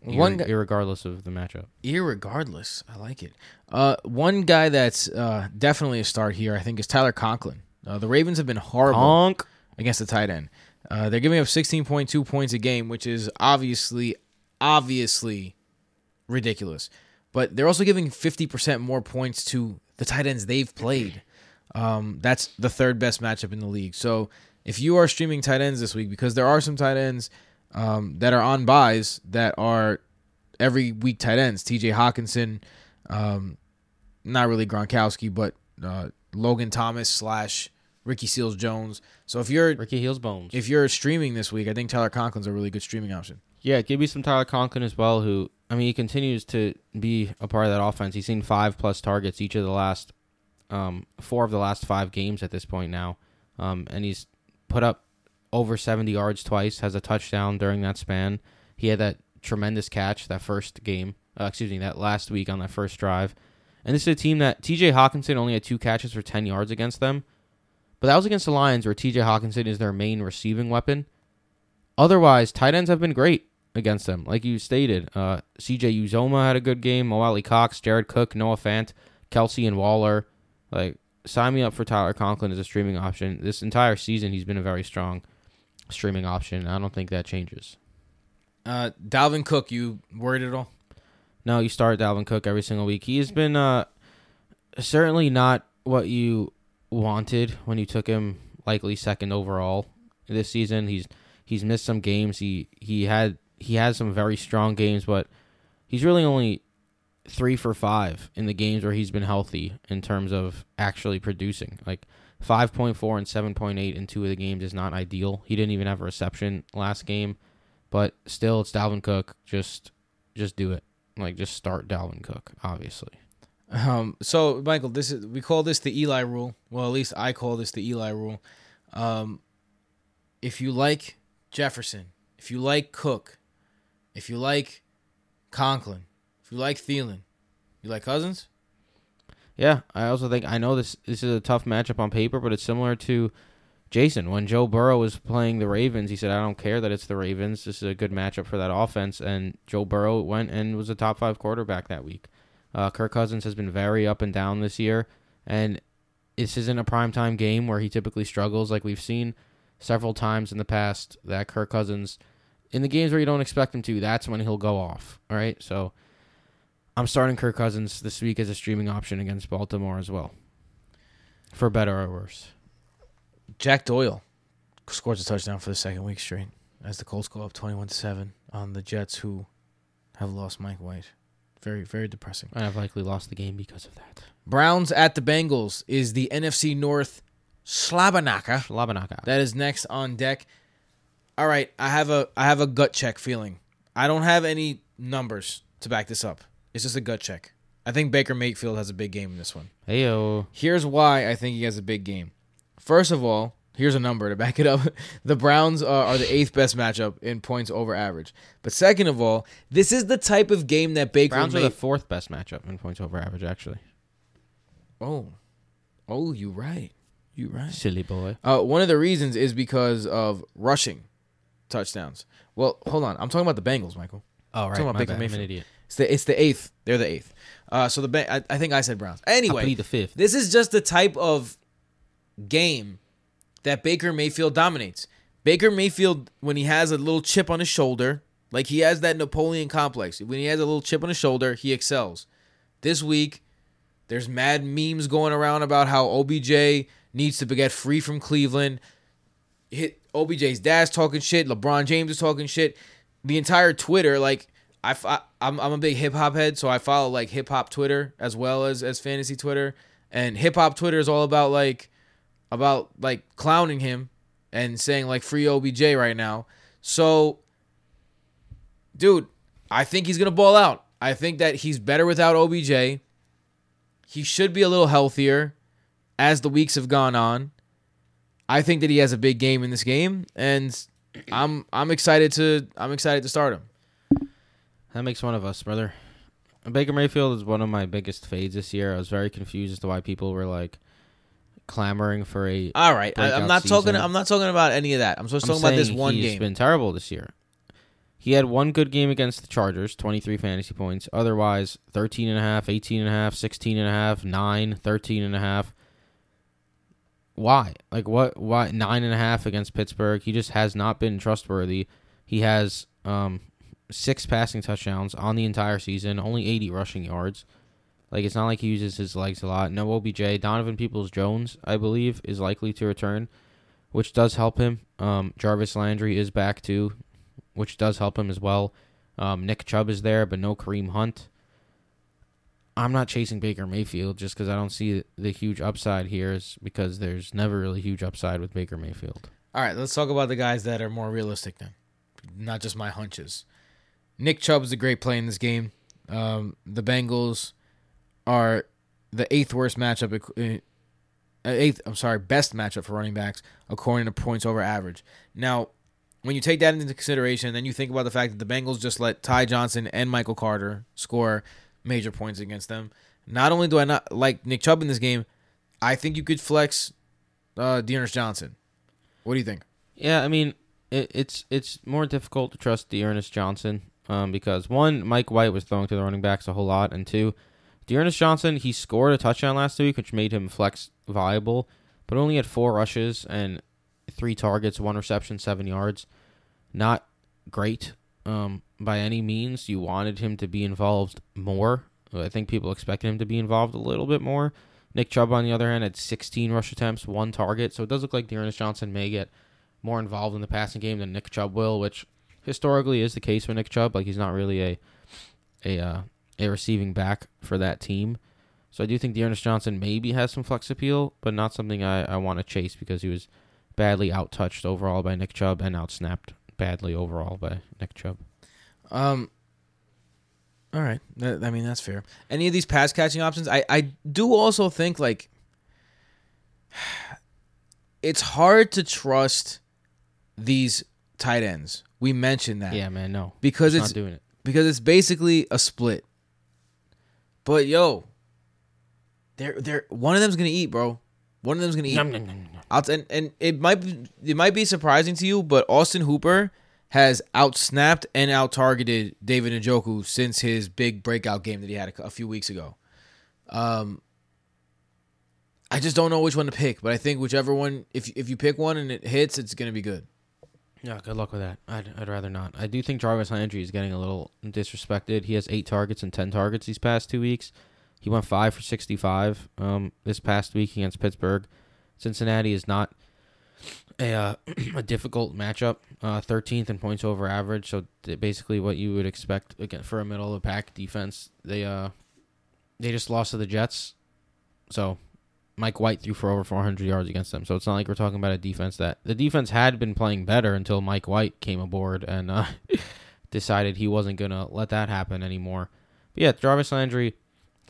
One One, guy- regardless of the matchup. Irregardless, I like it. Uh, one guy that's uh, definitely a start here, I think, is Tyler Conklin. Uh, the Ravens have been horrible Honk. against the tight end. Uh, they're giving up 16.2 points a game, which is obviously, obviously ridiculous. But they're also giving 50% more points to the tight ends they've played. Um, that's the third best matchup in the league. So if you are streaming tight ends this week, because there are some tight ends um, that are on buys that are every week tight ends, TJ Hockenson, um, not really Gronkowski, but uh, Logan Thomas slash Ricky Seals Jones. So if you're Ricky Heels Bones. if you're streaming this week, I think Tyler Conklin's a really good streaming option. Yeah, give me some Tyler Conklin as well. Who I mean, he continues to be a part of that offense. He's seen five plus targets each of the last um, four of the last five games at this point now, um, and he's put up over seventy yards twice. Has a touchdown during that span. He had that tremendous catch that first game. Uh, excuse me, that last week on that first drive. And this is a team that T.J. Hockenson only had two catches for ten yards against them, but that was against the Lions, where T.J. Hockenson is their main receiving weapon. Otherwise, tight ends have been great against them. Like you stated, uh, CJ Uzomah had a good game. Mo Alie-Cox, Jared Cook, Noah Fant, Kelce, and Waller. Like, sign me up for Tyler Conklin as a streaming option. This entire season, he's been a very strong streaming option. I don't think that changes. Uh, Dalvin Cook, you worried at all? No, you start Dalvin Cook every single week. He has been uh, certainly not what you wanted when you took him likely second overall this season. He's he's missed some games. He he had he had some very strong games, but he's really only three for five in the games where he's been healthy in terms of actually producing. Like five point four and seven point eight in two of the games is not ideal. He didn't even have a reception last game, but still, it's Dalvin Cook. Just just do it. Like just start Dalvin Cook, obviously. Um, so Michael, this is we call this the Eli rule. Well, at least I call this the Eli rule. Um, if you like Jefferson, if you like Cook, if you like Conklin, if you like Thielen, you like Cousins. Yeah, I also think I know this this is a tough matchup on paper, but it's similar to Jason when Joe Burrow was playing the Ravens. He said, "I don't care that it's the Ravens. This is a good matchup for that offense." And Joe Burrow went and was a top five quarterback that week. Uh, Kirk Cousins has been very up and down this year, and this isn't a primetime game where he typically struggles. Like we've seen several times in the past that Kirk Cousins, in the games where you don't expect him to, that's when he'll go off. All right, so I'm starting Kirk Cousins this week as a streaming option against Baltimore as well, for better or worse. Jack Doyle scores a touchdown for the second week straight as the Colts go up 21 7 on the Jets, who have lost Mike White. Very, very depressing. And I've likely lost the game because of that. Browns at the Bengals is the NFC North Slabanaka. Labanaka. That is next on deck. All right, I have a I have a gut check feeling. I don't have any numbers to back this up. It's just a gut check. I think Baker Mayfield has a big game in this one. Heyo. Here's why I think he has a big game. First of all, here's a number to back it up. The Browns are, are the eighth best matchup in points over average. But second of all, this is the type of game that Baker Browns are the fourth best matchup in points over average, actually. Oh, oh, you right, you right. Silly boy. Uh, one of the reasons is because of rushing touchdowns. Well, hold on. I'm talking about the Bengals, Michael. Oh, right. Talking about My Baker bad. I'm an idiot. It's the it's the eighth. They're the eighth. Uh, so the ba- I, I think I said Browns. Anyway, the fifth. this is just the type of game that Baker Mayfield dominates. Baker Mayfield, when he has a little chip on his shoulder, like he has that Napoleon complex, when he has a little chip on his shoulder, he excels. This week, there's mad memes going around about how OBJ needs to get free from Cleveland. Hit OBJ's dad's talking shit. LeBron James is talking shit. The entire Twitter, like I, I I'm I'm a big hip hop head, so I follow like hip hop Twitter as well as as fantasy Twitter. And hip hop Twitter is all about like about like clowning him and saying like free OBJ right now. So, dude, I think he's gonna ball out. I think that he's better without OBJ. He should be a little healthier as the weeks have gone on. I think that he has a big game in this game, and I'm I'm excited to I'm excited to start him. That makes one of us, brother. Baker Mayfield is one of my biggest fades this year. I was very confused as to why people were like clamoring for a. All right, I, I'm breakout not talking. I'm not talking about any of that. I'm just I'm talking about this one he's game. He's been terrible this year. He had one good game against the Chargers, 23 fantasy points. Otherwise, 13 and a half, 18 and a half, 16 and a half, 9, 13 and a half. Why? Like what why 9 and a half against Pittsburgh? He just has not been trustworthy. He has um 6 passing touchdowns on the entire season, only 80 rushing yards. Like it's not like he uses his legs a lot. No OBJ. Donovan Peoples Jones, I believe, is likely to return, which does help him. Um, Jarvis Landry is back too, which does help him as well. Um, Nick Chubb is there, but no Kareem Hunt. I'm not chasing Baker Mayfield just because I don't see the huge upside here. Is because there's never really huge upside with Baker Mayfield. All right, let's talk about the guys that are more realistic then, not just my hunches. Nick Chubb is a great play in this game. Um, the Bengals are the eighth worst matchup, uh, eighth. I'm sorry, best matchup for running backs according to points over average. Now, when you take that into consideration, then you think about the fact that the Bengals just let Ty Johnson and Michael Carter score major points against them. Not only do I not like Nick Chubb in this game, I think you could flex uh, D'Ernest Johnson. What do you think? Yeah, I mean, it, it's it's more difficult to trust D'Ernest Johnson um, because one, Mike White was throwing to the running backs a whole lot, and two, D'Ernest Johnson he scored a touchdown last week, which made him flex viable, but only had four rushes and three targets, one reception, seven yards. Not great um, by any means. You wanted him to be involved more. I think people expected him to be involved a little bit more. Nick Chubb, on the other hand, had 16 rush attempts, one target. So it does look like D'Ernest Johnson may get more involved in the passing game than Nick Chubb will, which historically is the case with Nick Chubb. Like he's not really a a uh, a receiving back for that team. So I do think D'Ernest Johnson maybe has some flex appeal, but not something I, I want to chase because he was badly outtouched overall by Nick Chubb and outsnapped badly overall by Nick Chubb. Um. All right, I mean that's fair. Any of these pass catching options, I I do also think like it's hard to trust these tight ends. We mentioned that, Yeah, man, no. because it's not doing it. because it's basically a split. But yo, they're they're one of them's gonna eat, bro. One of them's gonna eat. Nom, nom, nom, nom. And, and it might be, it might be surprising to you, but Austin Hooper has outsnapped and out targeted David Njoku since his big breakout game that he had a, a few weeks ago. Um, I just don't know which one to pick, but I think whichever one, if if you pick one and it hits, it's gonna be good. Yeah, good luck with that. I'd, I'd rather not. I do think Jarvis Landry is getting a little disrespected. He has eight targets and ten targets these past two weeks. He went five for sixty-five um, this past week against Pittsburgh. Cincinnati is not a uh, a difficult matchup. Uh, Thirteenth in points over average, so basically what you would expect again for a middle of the pack defense. They uh they just lost to the Jets, so Mike White threw for over 400 yards against them. So it's not like we're talking about a defense that the defense had been playing better until Mike White came aboard and uh, decided he wasn't gonna let that happen anymore. But yeah, Jarvis Landry,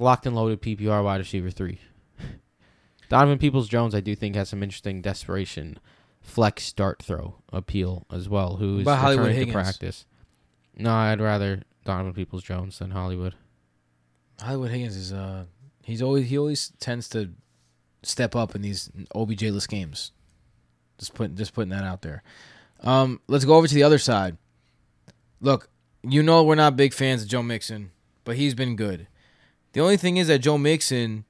locked and loaded PPR wide receiver three. Donovan Peoples Jones, I do think has some interesting desperation flex start throw appeal as well. Who's About Hollywood returning to Higgins? practice? No, I'd rather Donovan Peoples Jones than Hollywood. Hollywood Higgins is uh he's always he always tends to step up in these OBJ-less games. Just putting just putting that out there. Um, let's go over to the other side. Look, you know we're not big fans of Joe Mixon, but he's been good. The only thing is that Joe Mixon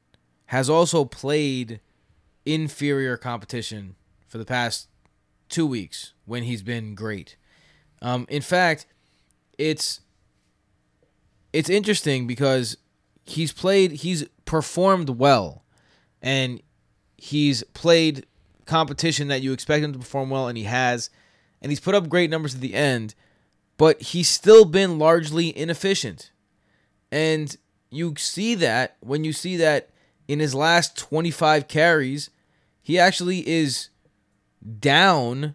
has also played inferior competition for the past two weeks when he's been great. Um, in fact, it's it's interesting because he's played, he's performed well, and he's played competition that you expect him to perform well, and he has, and he's put up great numbers at the end, but he's still been largely inefficient, and you see that when you see that in his last 25 carries, he actually is down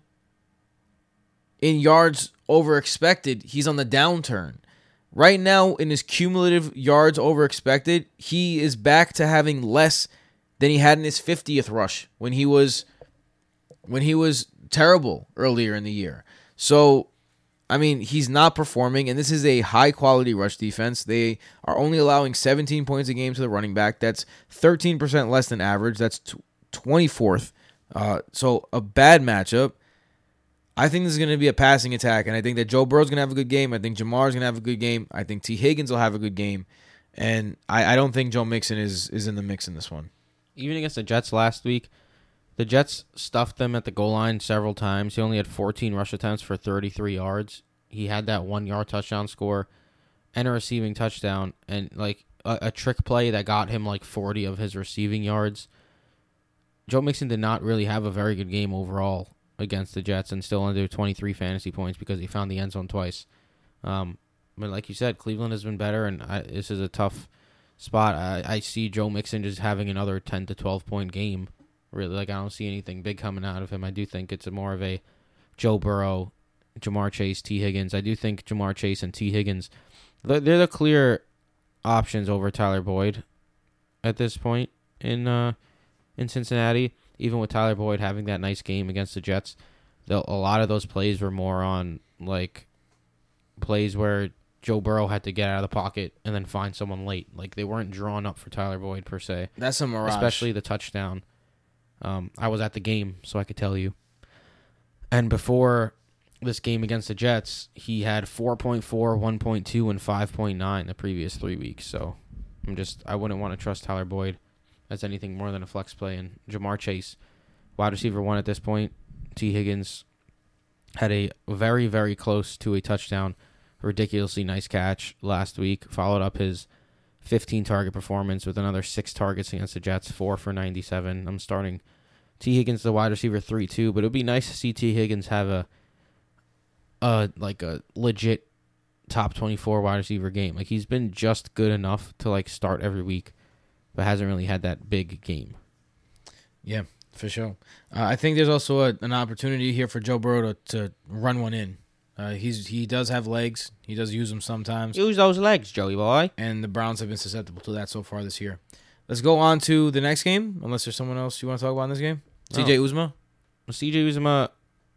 in yards over expected. He's on the downturn. Right now, in his cumulative yards over expected, he is back to having less than he had in his 50th rush when he was when he was terrible earlier in the year. So, I mean, he's not performing, and this is a high quality rush defense. They are only allowing 17 points a game to the running back. That's 13% less than average. That's 24th. Uh, so, a bad matchup. I think this is going to be a passing attack, and I think that Joe Burrow's going to have a good game. I think Ja'Marr's going to have a good game. I think Tee Higgins will have a good game, and I, I don't think Joe Mixon is is in the mix in this one. Even against the Jets last week, the Jets stuffed them at the goal line several times. He only had 14 rush attempts for 33 yards. He had that one yard touchdown score and a receiving touchdown, and like a, a trick play that got him like 40 of his receiving yards. Joe Mixon did not really have a very good game overall against the Jets and still under 23 fantasy points because he found the end zone twice. Um, but like you said, Cleveland has been better, and I, this is a tough spot. I, I see Joe Mixon just having another 10 to 12 point game. Really, like I don't see anything big coming out of him. I do think it's more of a Joe Burrow, Ja'Marr Chase, Tee Higgins. I do think Ja'Marr Chase and Tee Higgins, they're, they're the clear options over Tyler Boyd at this point in uh, in Cincinnati even with Tyler Boyd having that nice game against the Jets, a lot of those plays were more on like plays where Joe Burrow had to get out of the pocket and then find someone late. Like they weren't drawn up for Tyler Boyd per se. That's a mirage. Especially the touchdown. Um, I was at the game, so I could tell you. And before this game against the Jets, he had 4.4, 1.2, and 5.9 the previous three weeks. So I'm just I wouldn't want to trust Tyler Boyd as anything more than a flex play. And Ja'Marr Chase, wide receiver one at this point. Tee Higgins had a very, very close to a touchdown, ridiculously nice catch last week. Followed up his 15 target performance with another six targets against the Jets, four for 97. I'm starting Tee Higgins, the wide receiver, three two, but it would be nice to see Tee Higgins have a, a like a legit top 24 wide receiver game. Like he's been just good enough to like start every week but hasn't really had that big game. Yeah, for sure. Uh, I think there's also a, an opportunity here for Joe Burrow to, to run one in. Uh, he's he does have legs. He does use them sometimes. Use those legs, Joey boy. And the Browns have been susceptible to that so far this year. Let's go on to the next game. Unless there's someone else you want to talk about in this game. CJ Uzomah. CJ Uzomah,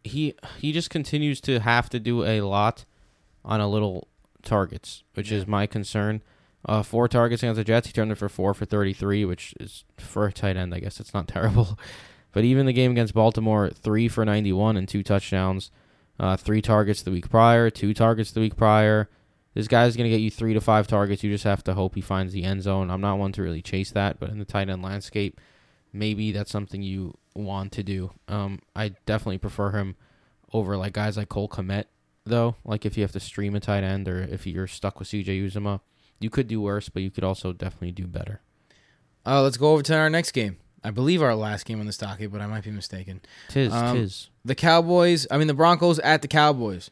he he just continues to have to do a lot on a little targets, which is my concern. Uh, four targets against the Jets. He turned it for four for 33, which is for a tight end, I guess it's not terrible. But even the game against Baltimore, three for 91 and two touchdowns. Uh, three targets the week prior, two targets the week prior. This guy's going to get you three to five targets. You just have to hope he finds the end zone. I'm not one to really chase that, but in the tight end landscape, maybe that's something you want to do. Um, I definitely prefer him over like guys like Cole Kmet, though. Like if you have to stream a tight end or if you're stuck with CJ Uzomah, you could do worse, but you could also definitely do better. Uh, let's go over to our next game. I believe our last game on the stocket, but I might be mistaken. Tis, Um, tis. The Cowboys. I mean, the Broncos at the Cowboys.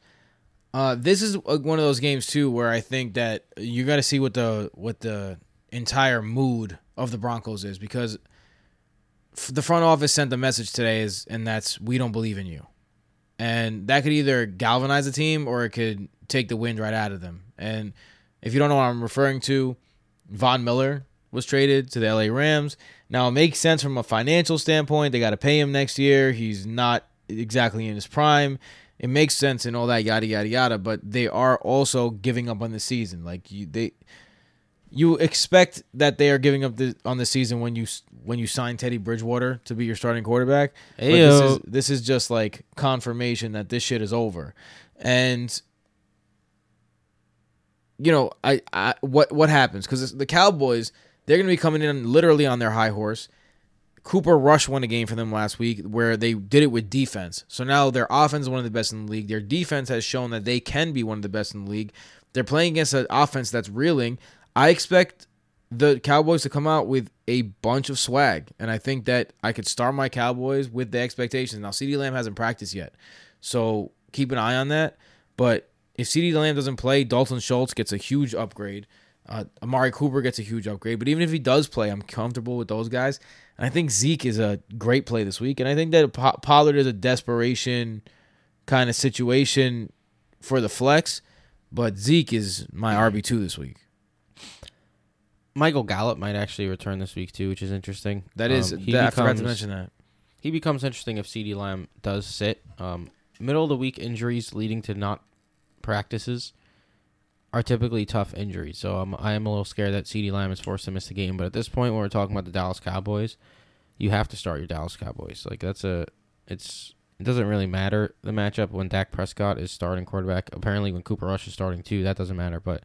Uh, this is uh, one of those games too where I think that you got to see what the what the entire mood of the Broncos is because the front office sent the message today is and that's we don't believe in you, and that could either galvanize the team or it could take the wind right out of them. And if you don't know what I'm referring to, Von Miller was traded to the LA Rams. Now it makes sense from a financial standpoint. They got to pay him next year. He's not exactly in his prime. It makes sense and all that yada yada yada. But they are also giving up on the season. Like you, they, you expect that they are giving up the, on the season when you when you sign Teddy Bridgewater to be your starting quarterback. This is this is just like confirmation that this shit is over. And you know, I, I what what happens because the Cowboys they're going to be coming in literally on their high horse. Cooper Rush won a game for them last week where they did it with defense. So now their offense is one of the best in the league. Their defense has shown that they can be one of the best in the league. They're playing against an offense that's reeling. I expect the Cowboys to come out with a bunch of swag, and I think that I could start my Cowboys with the expectations. Now, CeeDee Lamb hasn't practiced yet, so keep an eye on that. But if CeeDee Lamb doesn't play, Dalton Schultz gets a huge upgrade. Uh, Amari Cooper gets a huge upgrade. But even if he does play, I'm comfortable with those guys. I think Zeke is a great play this week. And I think that Pollard is a desperation kind of situation for the flex. But Zeke is my RB2 this week. Michael Gallup might actually return this week too, which is interesting. That is, Um, he that, I forgot to mention that. He becomes interesting if CeeDee Lamb does sit. Um, middle of the week injuries leading to not practices are typically tough injuries. So I'm I am a little scared that CeeDee Lamb is forced to miss the game. But at this point, when we're talking about the Dallas Cowboys, you have to start your Dallas Cowboys. Like that's a it's it doesn't really matter the matchup when Dak Prescott is starting quarterback. Apparently, when Cooper Rush is starting too, that doesn't matter. But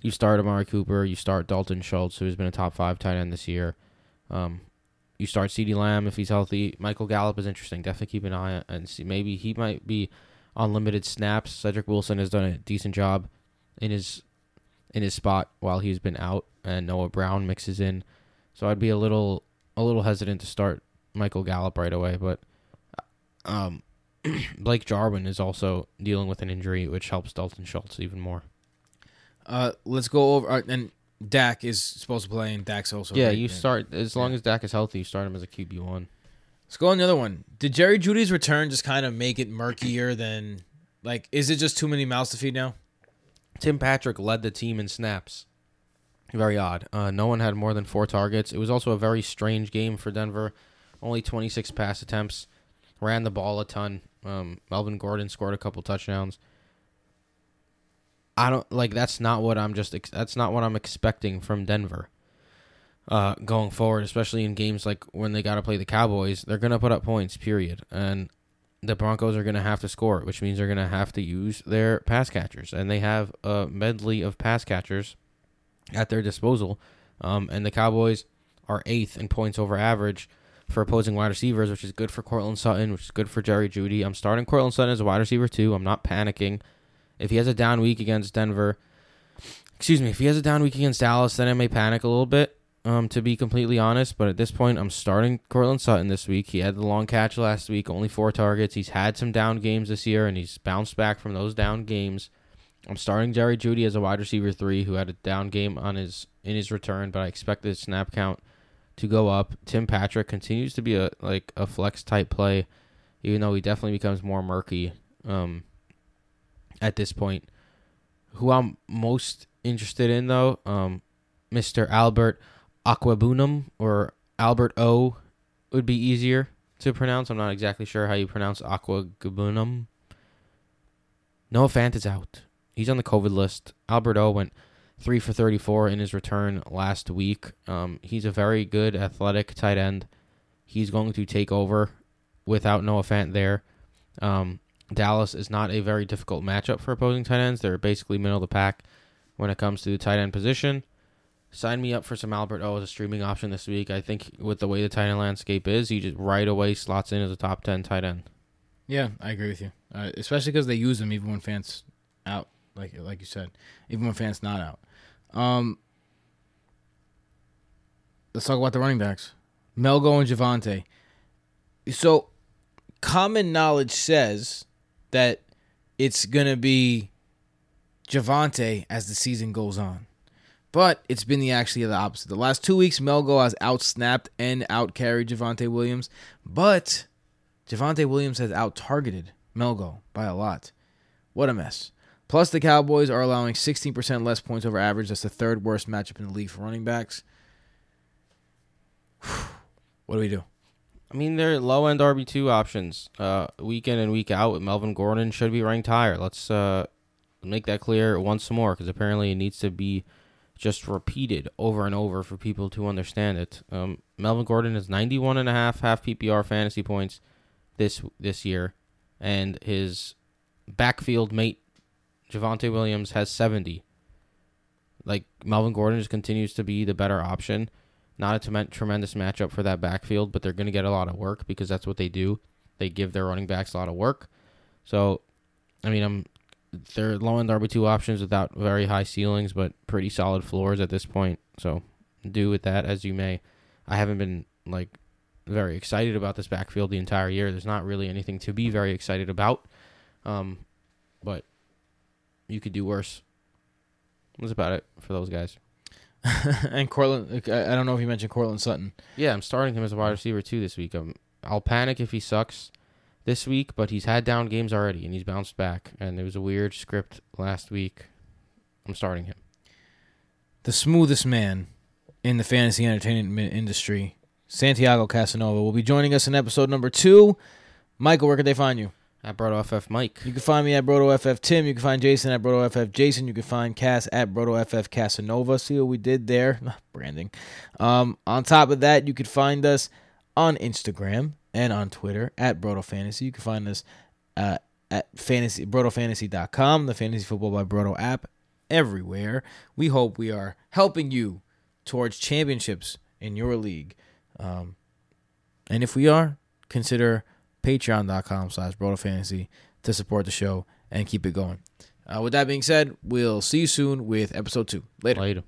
you start Amari Cooper, you start Dalton Schultz, who's been a top five tight end this year. Um, you start CeeDee Lamb if he's healthy. Michael Gallup is interesting. Definitely keep an eye on and see. Maybe he might be on limited snaps. Cedric Wilson has done a decent job in his in his spot while he's been out, and Noah Brown mixes in. So I'd be a little a little hesitant to start Michael Gallup right away, but um, Blake Jarwin is also dealing with an injury, which helps Dalton Schultz even more. Uh, let's go over. Uh, and Dak is supposed to play, and Dak's also. yeah, right, you start as long as Dak is healthy. You start him as a QB one. Let's go on the other one. Did Jerry Jeudy's return just kind of make it murkier than like? Is it just too many mouths to feed now? Tim Patrick led the team in snaps. Very odd. Uh, no one had more than four targets. It was also a very strange game for Denver. Only 26 pass attempts. Ran the ball a ton. Um, Melvin Gordon scored a couple touchdowns. I don't like. That's not what I'm just. That's not what I'm expecting from Denver. Uh, going forward, especially in games like when they got to play the Cowboys, they're gonna put up points. Period. And the Broncos are going to have to score, which means they're going to have to use their pass catchers, and they have a medley of pass catchers at their disposal. Um, and the Cowboys are eighth in points over average for opposing wide receivers, which is good for Courtland Sutton, which is good for Jerry Jeudy. I'm starting Courtland Sutton as a wide receiver too. I'm not panicking. If he has a down week against Denver, excuse me, if he has a down week against Dallas, then I may panic a little bit. Um, to be completely honest, but at this point, I'm starting Courtland Sutton this week. He had the long catch last week, only four targets. He's had some down games this year, and he's bounced back from those down games. I'm starting Jerry Jeudy as a wide receiver three, who had a down game on his in his return, but I expect the snap count to go up. Tim Patrick continues to be a like a flex type play, even though he definitely becomes more murky um, at this point. Who I'm most interested in though, um, Mr. Albert Aquabunum or Albert O would be easier to pronounce. I'm not exactly sure how you pronounce Aquagabunum. Noah Fant is out. He's on the COVID list. Albert O went three for 34 in his return last week. Um, he's a very good athletic tight end. He's going to take over without Noah Fant there. Um, Dallas is not a very difficult matchup for opposing tight ends. They're basically middle of the pack when it comes to the tight end position. Sign me up for some Albert O as a streaming option this week. I think with the way the tight end landscape is, he just right away slots in as a top 10 tight end. Yeah, I agree with you. Uh, especially because they use him even when fans out, like like you said, even when fans not out. Um, let's talk about the running backs, Melgo and Javonte. So, common knowledge says that it's gonna be Javonte as the season goes on. But it's been the actually the opposite. The last two weeks, Melgo has outsnapped and outcarried Javonte Williams, but Javonte Williams has out targeted Melgo by a lot. What a mess. Plus, the Cowboys are allowing 16% less points over average. That's the third worst matchup in the league for running backs. what do we do? I mean, they're low end RB two options. Uh, week in and week out with Melvin Gordon should be ranked higher. Let's uh make that clear once more because apparently it needs to be just repeated over and over for people to understand it. Um, Melvin Gordon is 91 and a half half PPR fantasy points this this year, and his backfield mate Javonte Williams has 70. Like Melvin Gordon just continues to be the better option. Not a tremendous matchup for that backfield, but they're going to get a lot of work because that's what they do. They give their running backs a lot of work. So, I mean, I'm they're low end RB two options without very high ceilings, but pretty solid floors at this point. So, do with that as you may. I haven't been like very excited about this backfield the entire year. There's not really anything to be very excited about. Um, but you could do worse. That's about it for those guys. and Courtland, I I don't know if you mentioned Courtland Sutton. Yeah, I'm starting him as a wide receiver too this week. Um, I'll panic if he sucks this week, but he's had down games already and he's bounced back. And it was a weird script last week. I'm starting him. the smoothest man in the fantasy entertainment industry, Santiago Casanova, will be joining us in episode number two. Michael, where can they find you? At Broto FF Mike. You can find me at BrotoFF Tim. You can find Jason at BrotoFF Jason. You can find Cass at BrotoFF Casanova. See what we did there? Branding. Um, on top of that, you could find us on Instagram and on Twitter at Broto Fantasy. You can find us uh, at fantasy brotofantasy.com, the Fantasy Football by Broto app, everywhere. We hope we are helping you towards championships in your league. Um, and if we are, consider patreon.com slash fantasy to support the show and keep it going. Uh, with that being said, we'll see you soon with episode two. Later. Later.